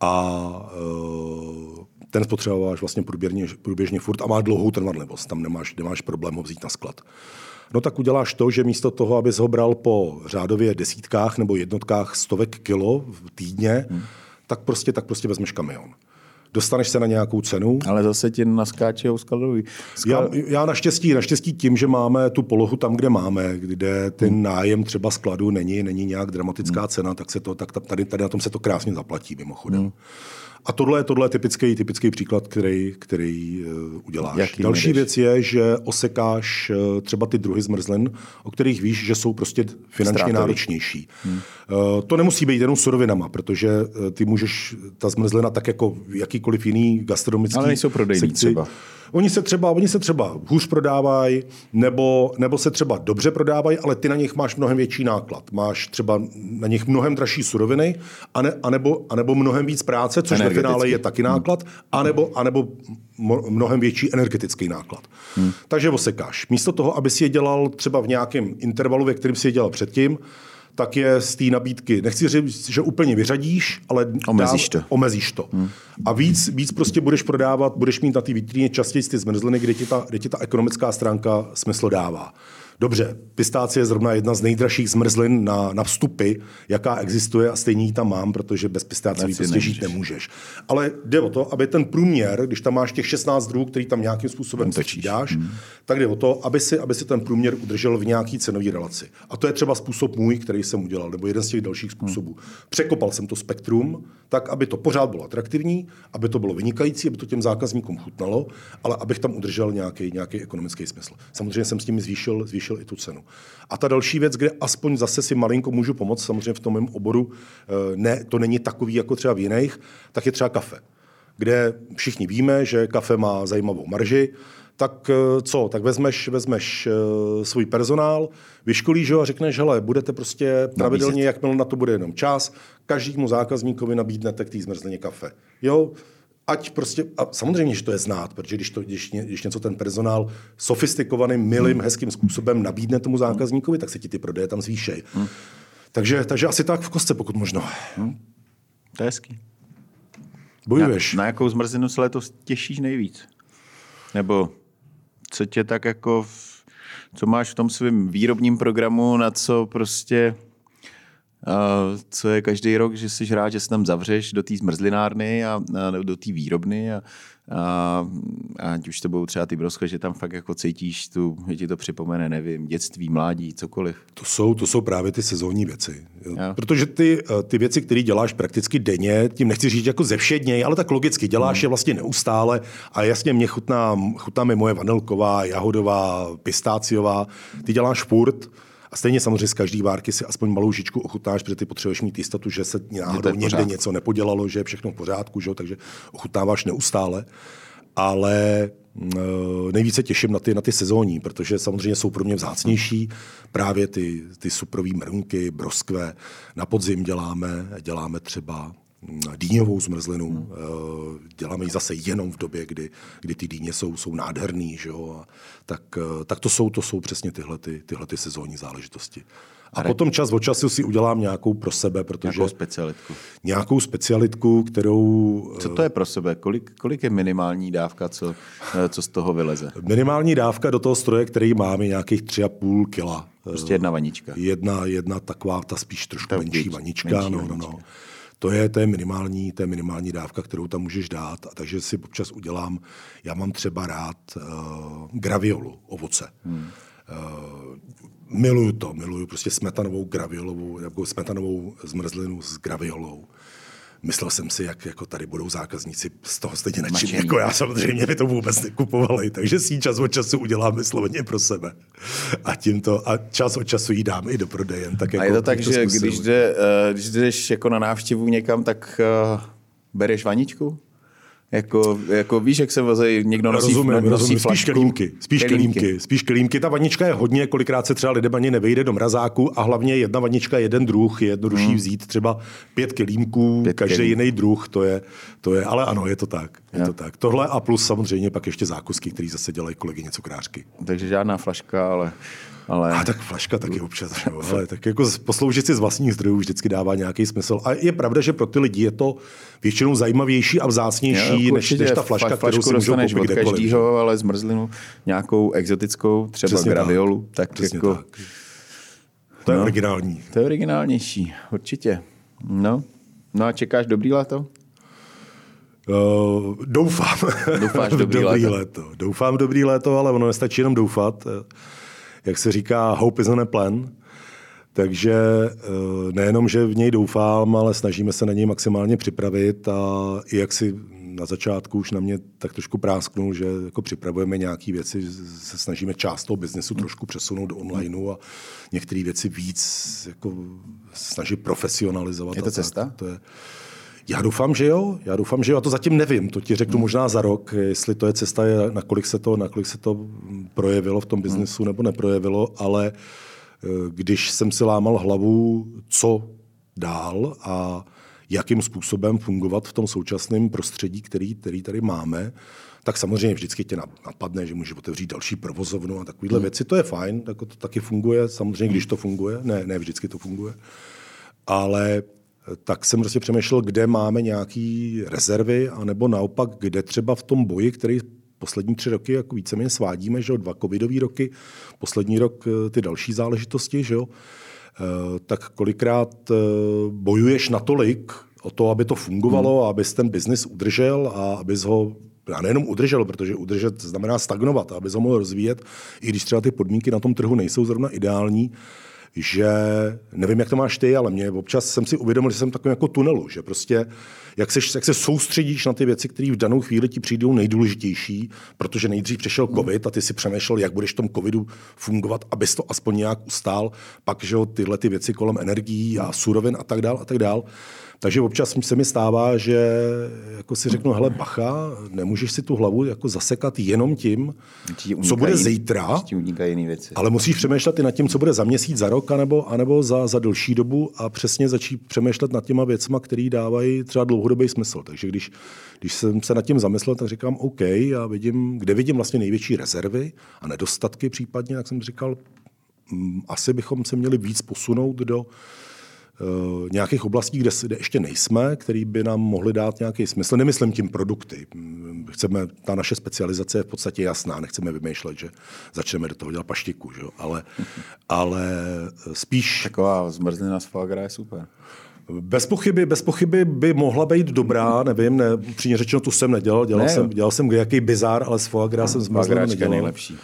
A uh, ten spotřebováš vlastně průběžně, průběžně furt a má dlouhou trvanlivost, tam nemáš, nemáš problém ho vzít na sklad. No tak uděláš to, že místo toho, abys ho bral po řádově desítkách nebo jednotkách stovek kilo v týdně, hmm tak prostě, tak prostě vezmeš kamion. dostaneš se na nějakou cenu. Ale zase ti naskáčou skladoví. Sklad... Já, já naštěstí, naštěstí tím, že máme tu polohu tam, kde máme, kde ten hmm. nájem třeba skladu není, není nějak dramatická hmm. cena, tak, se to, tak tady, tady na tom se to krásně zaplatí mimochodem. Hmm. A tohle, tohle je typický, typický příklad, který, který uh, uděláš. Jaký Další jdeš? věc je, že osekáš uh, třeba ty druhy zmrzlin, o kterých víš, že jsou prostě finančně Strátový. náročnější. Hmm. Uh, to nemusí být jenom surovinama, protože uh, ty můžeš, ta zmrzlina tak jako jakýkoliv jiný gastronomický Ale nejsou prodejní sekci, třeba. Oni se třeba, oni se třeba hůř prodávají, nebo, nebo se třeba dobře prodávají, ale ty na nich máš mnohem větší náklad. Máš třeba na nich mnohem dražší suroviny, ane, anebo, anebo mnohem víc práce, což ve finále je taky náklad, anebo, anebo mnohem větší energetický náklad. Hmm. Takže osekáš. Místo toho, aby si je dělal třeba v nějakém intervalu, ve kterém si je dělal předtím, tak je z té nabídky, nechci říct, že úplně vyřadíš, ale omezíš to. Omezíš to. Hmm. A víc, víc prostě budeš prodávat, budeš mít na té vitríně častěji ty zmrzliny, kde ti, ta, kde ti ta ekonomická stránka smysl dává. Dobře, pistácie je zrovna jedna z nejdražších zmrzlin na, na vstupy, jaká existuje a stejně ji tam mám, protože bez pistácií prostě žít nemůžeš. Ale jde o to, aby ten průměr, když tam máš těch 16 druhů, který tam nějakým způsobem dáš, hmm. tak jde o to, aby si, aby si ten průměr udržel v nějaký cenový relaci. A to je třeba způsob můj, který jsem udělal, nebo jeden z těch dalších způsobů. Hmm. Překopal jsem to spektrum, tak, aby to pořád bylo atraktivní, aby to bylo vynikající, aby to těm zákazníkům chutnalo, ale abych tam udržel nějaký, nějaký ekonomický smysl. Samozřejmě jsem s tím zvýšil, zvýšil i tu cenu. A ta další věc, kde aspoň zase si malinko můžu pomoct, samozřejmě v tom mém oboru eh, ne, to není takový jako třeba v jiných, tak je třeba kafe, kde všichni víme, že kafe má zajímavou marži, tak eh, co, tak vezmeš, vezmeš uh, svůj personál, vyškolíš ho a řekneš, hele, budete prostě pravidelně, jakmile na to bude jenom čas, každému zákazníkovi nabídnete k té zmrzlině kafe. Jo, ať prostě, a samozřejmě, že to je znát, protože když, to, když, když něco ten personál sofistikovaným, milým, hmm. hezkým způsobem nabídne tomu zákazníkovi, tak se ti ty prodeje tam zvýšejí. Hmm. Takže, takže asi tak v kostce, pokud možno. Hmm. To je hezký. Bojuješ. Na, na jakou zmrzlinu se letos těšíš nejvíc? Nebo co tě tak jako, co máš v tom svém výrobním programu, na co prostě co je každý rok, že jsi rád, že se tam zavřeš do té zmrzlinárny a, a do té výrobny a, a, a ať už to budou třeba ty broska, že tam fakt jako cítíš tu, že ti to připomene, nevím, dětství, mládí, cokoliv. To jsou, to jsou právě ty sezónní věci. Jo. Protože ty, eh, ty věci, které děláš prakticky denně, tím nechci říct jako ze všedněj, ale tak logicky děláš hmm. je vlastně neustále a jasně mě chutná, chutná mi moje vanilková, jahodová, pistáciová, ty děláš furt, a stejně samozřejmě z každý várky si aspoň malou žičku ochutnáš, protože ty potřebuješ mít jistotu, že se náhodou někde něco nepodělalo, že je všechno v pořádku, že? takže ochutnáváš neustále. Ale e, nejvíce těším na ty, na ty sezónní, protože samozřejmě jsou pro mě vzácnější. Právě ty, ty suprový mrnky, broskve. Na podzim děláme, děláme třeba dýňovou zmrzlinu. Hmm. Eh, děláme ji zase jenom v době, kdy, kdy ty dýně jsou, jsou nádherný. Že jo? A tak, eh, tak to, jsou, to jsou přesně tyhle, ty, tyhle ty sezónní záležitosti. A Are... potom čas od času si udělám nějakou pro sebe, protože... Nějakou specialitku. Nějakou specialitku, kterou... Co to je pro sebe? Kolik, kolik je minimální dávka, co, eh, co z toho vyleze? Minimální dávka do toho stroje, který máme, nějakých 3,5 kila. Prostě jedna vanička. Jedna, jedna taková, ta spíš trošku ta menší vanička. Menší no, no, no. To je, to je, minimální, to je minimální dávka, kterou tam můžeš dát. A takže si občas udělám, já mám třeba rád uh, graviolu, ovoce. Hmm. Uh, miluju to, miluju prostě smetanovou graviolovou, jako smetanovou zmrzlinu s graviolou myslel jsem si, jak jako tady budou zákazníci z toho stejně nadšení jako já. Samozřejmě by to vůbec nekupovali, takže si čas od času udělám vysloveně pro sebe. A tímto, a čas od času jí dám i do prodejen. Tak jako, a je to tak, že když, jde, uh, když jdeš jako na návštěvu někam, tak uh, bereš vaničku? Jako, jako víš, jak se vozejí, někdo nosí, rozumím, nosí rozumím. Spíš kelímky, spíš kelímky. kelímky. Spíš kelímky. Ta vanička je hodně, kolikrát se třeba lidem ani nevejde do mrazáku a hlavně jedna vanička, jeden druh, je jednodušší hmm. vzít třeba pět kelímků, pět každý kelím. jiný druh, to je, to je, ale ano, je to tak. Je to tak. Tohle a plus samozřejmě pak ještě zákusky, které zase dělají kolegyně cukrářky. Takže žádná flaška, ale ale... A tak flaška taky občas, [LAUGHS] jo, ale tak jako posloužit si z vlastních zdrojů vždycky dává nějaký smysl. A je pravda, že pro ty lidi je to většinou zajímavější a vzácnější, jo, než, než ta flaška, kterou si můžou koupit od každýho, ale zmrzlinu nějakou exotickou, třeba Přesně graviolu, tak, tak jako... Tak. To je no, originální. To je originálnější, určitě. No, no a čekáš dobrý léto? Uh, doufám. Doufáš [LAUGHS] dobrý, dobrý léto. léto. Doufám dobrý léto, ale ono nestačí jenom doufat. Jak se říká, hope is on a plan. Takže uh, nejenom, že v něj doufám, ale snažíme se na něj maximálně připravit a i jak si na začátku už na mě tak trošku prásknul, že jako připravujeme nějaké věci, se snažíme část toho biznesu trošku přesunout do onlineu a některé věci víc jako snažit profesionalizovat. Je to cesta? Tak. To je, já doufám, že jo. Já doufám, že jo. A to zatím nevím. To ti řeknu hmm. možná za rok, jestli to je cesta, nakolik se to, nakolik se to projevilo v tom hmm. biznesu nebo neprojevilo, ale eh, když jsem si lámal hlavu, co dál a jakým způsobem fungovat v tom současném prostředí, který, který tady máme, tak samozřejmě vždycky tě napadne, že může otevřít další provozovnu a takovéhle hmm. věci. To je fajn, tak to taky funguje, samozřejmě, když to funguje. Ne, ne vždycky to funguje. Ale tak jsem prostě přemýšlel, kde máme nějaké rezervy, anebo naopak, kde třeba v tom boji, který poslední tři roky jako víceméně svádíme, že jo, dva covidové roky, poslední rok eh, ty další záležitosti, že jo, eh, tak kolikrát eh, bojuješ natolik o to, aby to fungovalo, hmm. abys ten biznis udržel a abys ho já nejenom udržel, protože udržet znamená stagnovat, aby ho mohl rozvíjet, i když třeba ty podmínky na tom trhu nejsou zrovna ideální, že nevím, jak to máš ty, ale mě občas jsem si uvědomil, že jsem takový jako tunelu, že prostě jak, seš, jak se soustředíš na ty věci, které v danou chvíli ti přijdou nejdůležitější, protože nejdřív přišel covid a ty si přemýšlel, jak budeš v tom covidu fungovat, abys to aspoň nějak ustál, pak že jo, tyhle ty věci kolem energií a surovin a tak dál a tak dál. Takže občas se mi stává, že jako si řeknu, hele bacha, nemůžeš si tu hlavu jako zasekat jenom tím, co bude zítra, věci. ale musíš přemýšlet i nad tím, co bude za měsíc, za rok, anebo, anebo za, za delší dobu a přesně začít přemýšlet nad těma věcma, které dávají třeba dlouhodobý smysl. Takže když, když jsem se nad tím zamyslel, tak říkám, OK, já vidím, kde vidím vlastně největší rezervy a nedostatky případně, jak jsem říkal, mm, asi bychom se měli víc posunout do Eh, nějakých oblastí, kde, kde ještě nejsme, který by nám mohly dát nějaký smysl. Nemyslím tím produkty. Chceme, ta naše specializace je v podstatě jasná, nechceme vymýšlet, že začneme do toho dělat paštiku, že? Ale, ale spíš... Taková zmrzlina z foie je super. Bez pochyby, bez pochyby by mohla být dobrá, nevím, ne, přímě řečeno tu jsem nedělal, dělal, ne, jsem, dělal jsem jaký bizár, ale s foie gras jsem zmrzlinu nedělal. nejlepší.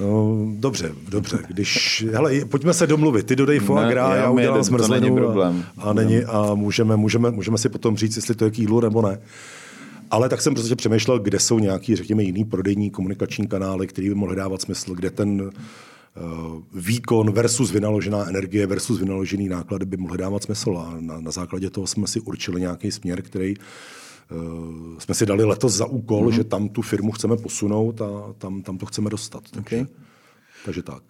No, dobře, dobře. Když, hele, pojďme se domluvit. Ty dodej foie gras, já, já udělám zmrzlinu problém. A, a, není, a můžeme, můžeme, můžeme si potom říct, jestli to je k jídlu nebo ne. Ale tak jsem prostě přemýšlel, kde jsou nějaký, řekněme, jiný prodejní komunikační kanály, který by mohly dávat smysl, kde ten výkon versus vynaložená energie versus vynaložený náklady by mohly dávat smysl. A na, na základě toho jsme si určili nějaký směr, který uh, jsme si dali letos za úkol, mm-hmm. že tam tu firmu chceme posunout a tam, tam to chceme dostat. Takže, okay. takže tak.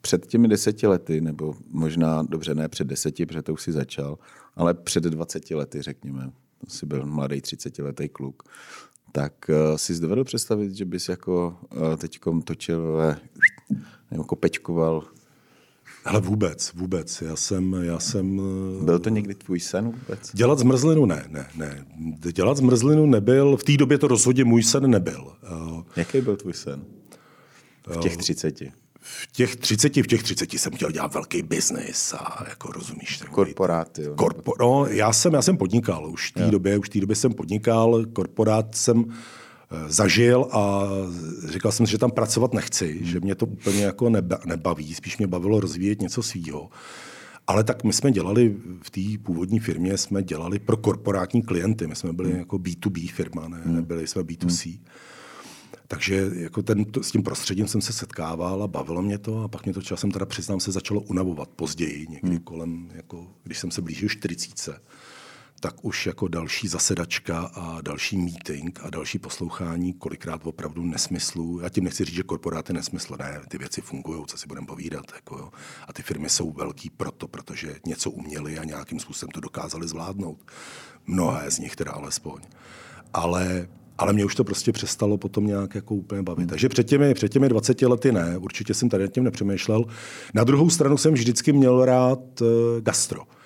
Před těmi deseti lety, nebo možná, dobře, ne před deseti, protože to už si začal, ale před dvaceti lety, řekněme, jsi byl mladý 30-letý kluk, tak uh, si dovedl představit, že bys jako uh, teďkom točil, nebo kopečkoval ale vůbec, vůbec. Já jsem, já jsem... Eh, byl to někdy tvůj sen vůbec? Dělat zmrzlinu ne, ne, ne. Dělat zmrzlinu nebyl, v té době to rozhodně můj sen nebyl. Eh, Jaký byl tvůj sen? V těch eh, třiceti? V těch třiceti, v těch třiceti jsem chtěl dělat velký biznis a jako rozumíš. Takový, Korporáty. Jo, korpo, no, já jsem, já jsem podnikal už v té době, už v té době jsem podnikal, korporát jsem zažil a říkal jsem si, že tam pracovat nechci, hmm. že mě to úplně jako nebaví, spíš mě bavilo rozvíjet něco svýho. Ale tak my jsme dělali v té původní firmě, jsme dělali pro korporátní klienty. My jsme byli hmm. jako B2B firma, ne, hmm. nebyli jsme B2C. Hmm. Takže jako ten, to, s tím prostředím jsem se setkával a bavilo mě to a pak mě to časem teda přiznám se začalo unavovat později, někdy kolem, jako, když jsem se blížil 40 tak už jako další zasedačka a další meeting a další poslouchání kolikrát opravdu nesmyslu. Já tím nechci říct, že korporáty nesmysl, ne, ty věci fungují, co si budeme povídat. Jako jo. A ty firmy jsou velký proto, protože něco uměli a nějakým způsobem to dokázali zvládnout. Mnohé z nich teda alespoň. Ale ale mě už to prostě přestalo potom nějak jako úplně bavit. Hmm. Takže před těmi, před těmi 20 lety ne, určitě jsem tady nad tím nepřemýšlel. Na druhou stranu jsem vždycky měl rád uh, gastro. Eh,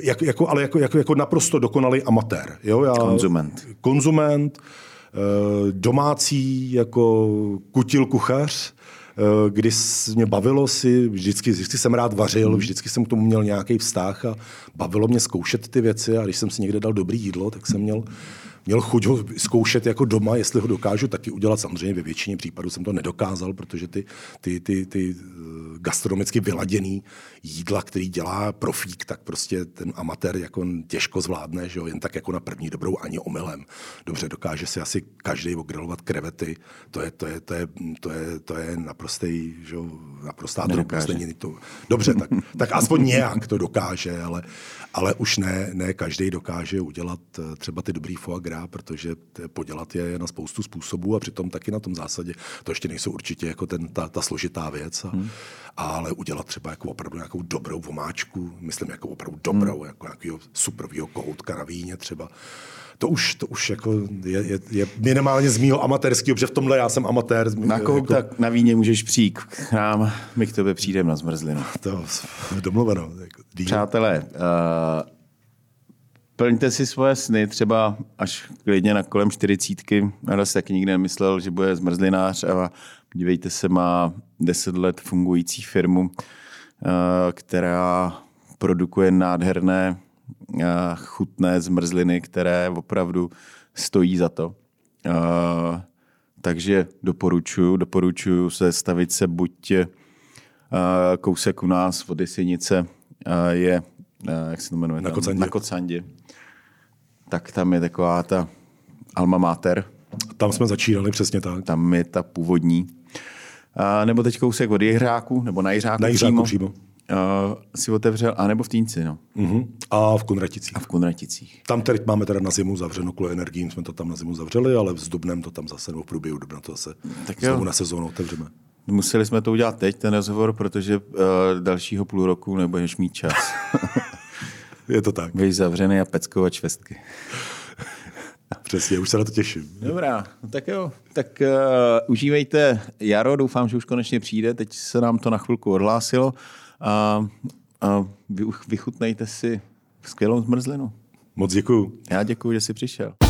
jak, jako, ale jako, jako, jako naprosto dokonalý amatér. Jo? Já, konzument. Konzument, eh, domácí jako kutil kuchař, eh, kdy mě bavilo si, vždycky, vždycky jsem rád vařil, hmm. vždycky jsem k tomu měl nějaký vztah a bavilo mě zkoušet ty věci a když jsem si někde dal dobrý jídlo, tak jsem měl měl chuť ho zkoušet jako doma, jestli ho dokážu taky udělat. Samozřejmě ve většině případů jsem to nedokázal, protože ty, ty, ty, ty eh, gastronomicky vyladěný jídla, který dělá profík, tak prostě ten amatér jako těžko zvládne, že jo, jen tak jako na první dobrou ani omylem. Dobře, dokáže si asi každý ogrilovat krevety, to je, to je, to je, to je, to je naprostý, že jo, naprostá drobnost. To... Dobře, tak, tak aspoň nějak to dokáže, ale, ale už ne, ne každý dokáže udělat eh, třeba ty dobrý foie gras, protože podělat je na spoustu způsobů a přitom taky na tom zásadě to ještě nejsou určitě jako ten, ta, ta složitá věc, a, hmm. ale udělat třeba jako opravdu nějakou dobrou vomáčku, myslím jako opravdu dobrou, hmm. jako nějakého superového kohoutka na víně třeba, to už, to už jako je, je, je minimálně z mýho amatérského, protože v tomhle já jsem amatér. Na kohout jako... tak na víně můžeš přijít k nám, my k tobě přijdeme na zmrzlinu. [LAUGHS] To domluveno. Jako Přátelé, uh, plňte si svoje sny, třeba až klidně na kolem čtyřicítky. Já si taky nikdy nemyslel, že bude zmrzlinář a dívejte se, má deset let fungující firmu, která produkuje nádherné eh, chutné zmrzliny, které opravdu stojí za to. Eh, takže doporučuji, doporučuji se stavit se buď kousek u nás od Jesenice je, jak se to jmenuje? Na Kocandě. Na Kocandě tak tam je taková ta alma mater. Tam jsme začínali, přesně tak. Tam je ta původní. Nebo teď kousek od Jihráku, nebo na Jihráku, na Jihráku přímo. přímo. Uh, si otevřel, anebo v Týnci, no. Uh-huh. A v Kunraticích. A v Kunraticích. Tam teď máme teda na zimu zavřeno kvůli energiím, jsme to tam na zimu zavřeli, ale v Dubnem to tam zase, nebo v průběhu Dubna to zase tak znovu jo. na sezónu otevřeme. Museli jsme to udělat teď, ten rozhovor, protože uh, dalšího půl roku nebudeš mít čas. [LAUGHS] Je to tak. Budeš zavřený a peckovat švestky. [LAUGHS] Přesně, už se na to těším. Dobrá, no tak jo. Tak uh, užívejte jaro, doufám, že už konečně přijde. Teď se nám to na chvilku odhlásilo. A, a vy, vychutnejte si skvělou zmrzlinu. Moc děkuju. Já děkuji, že jsi přišel.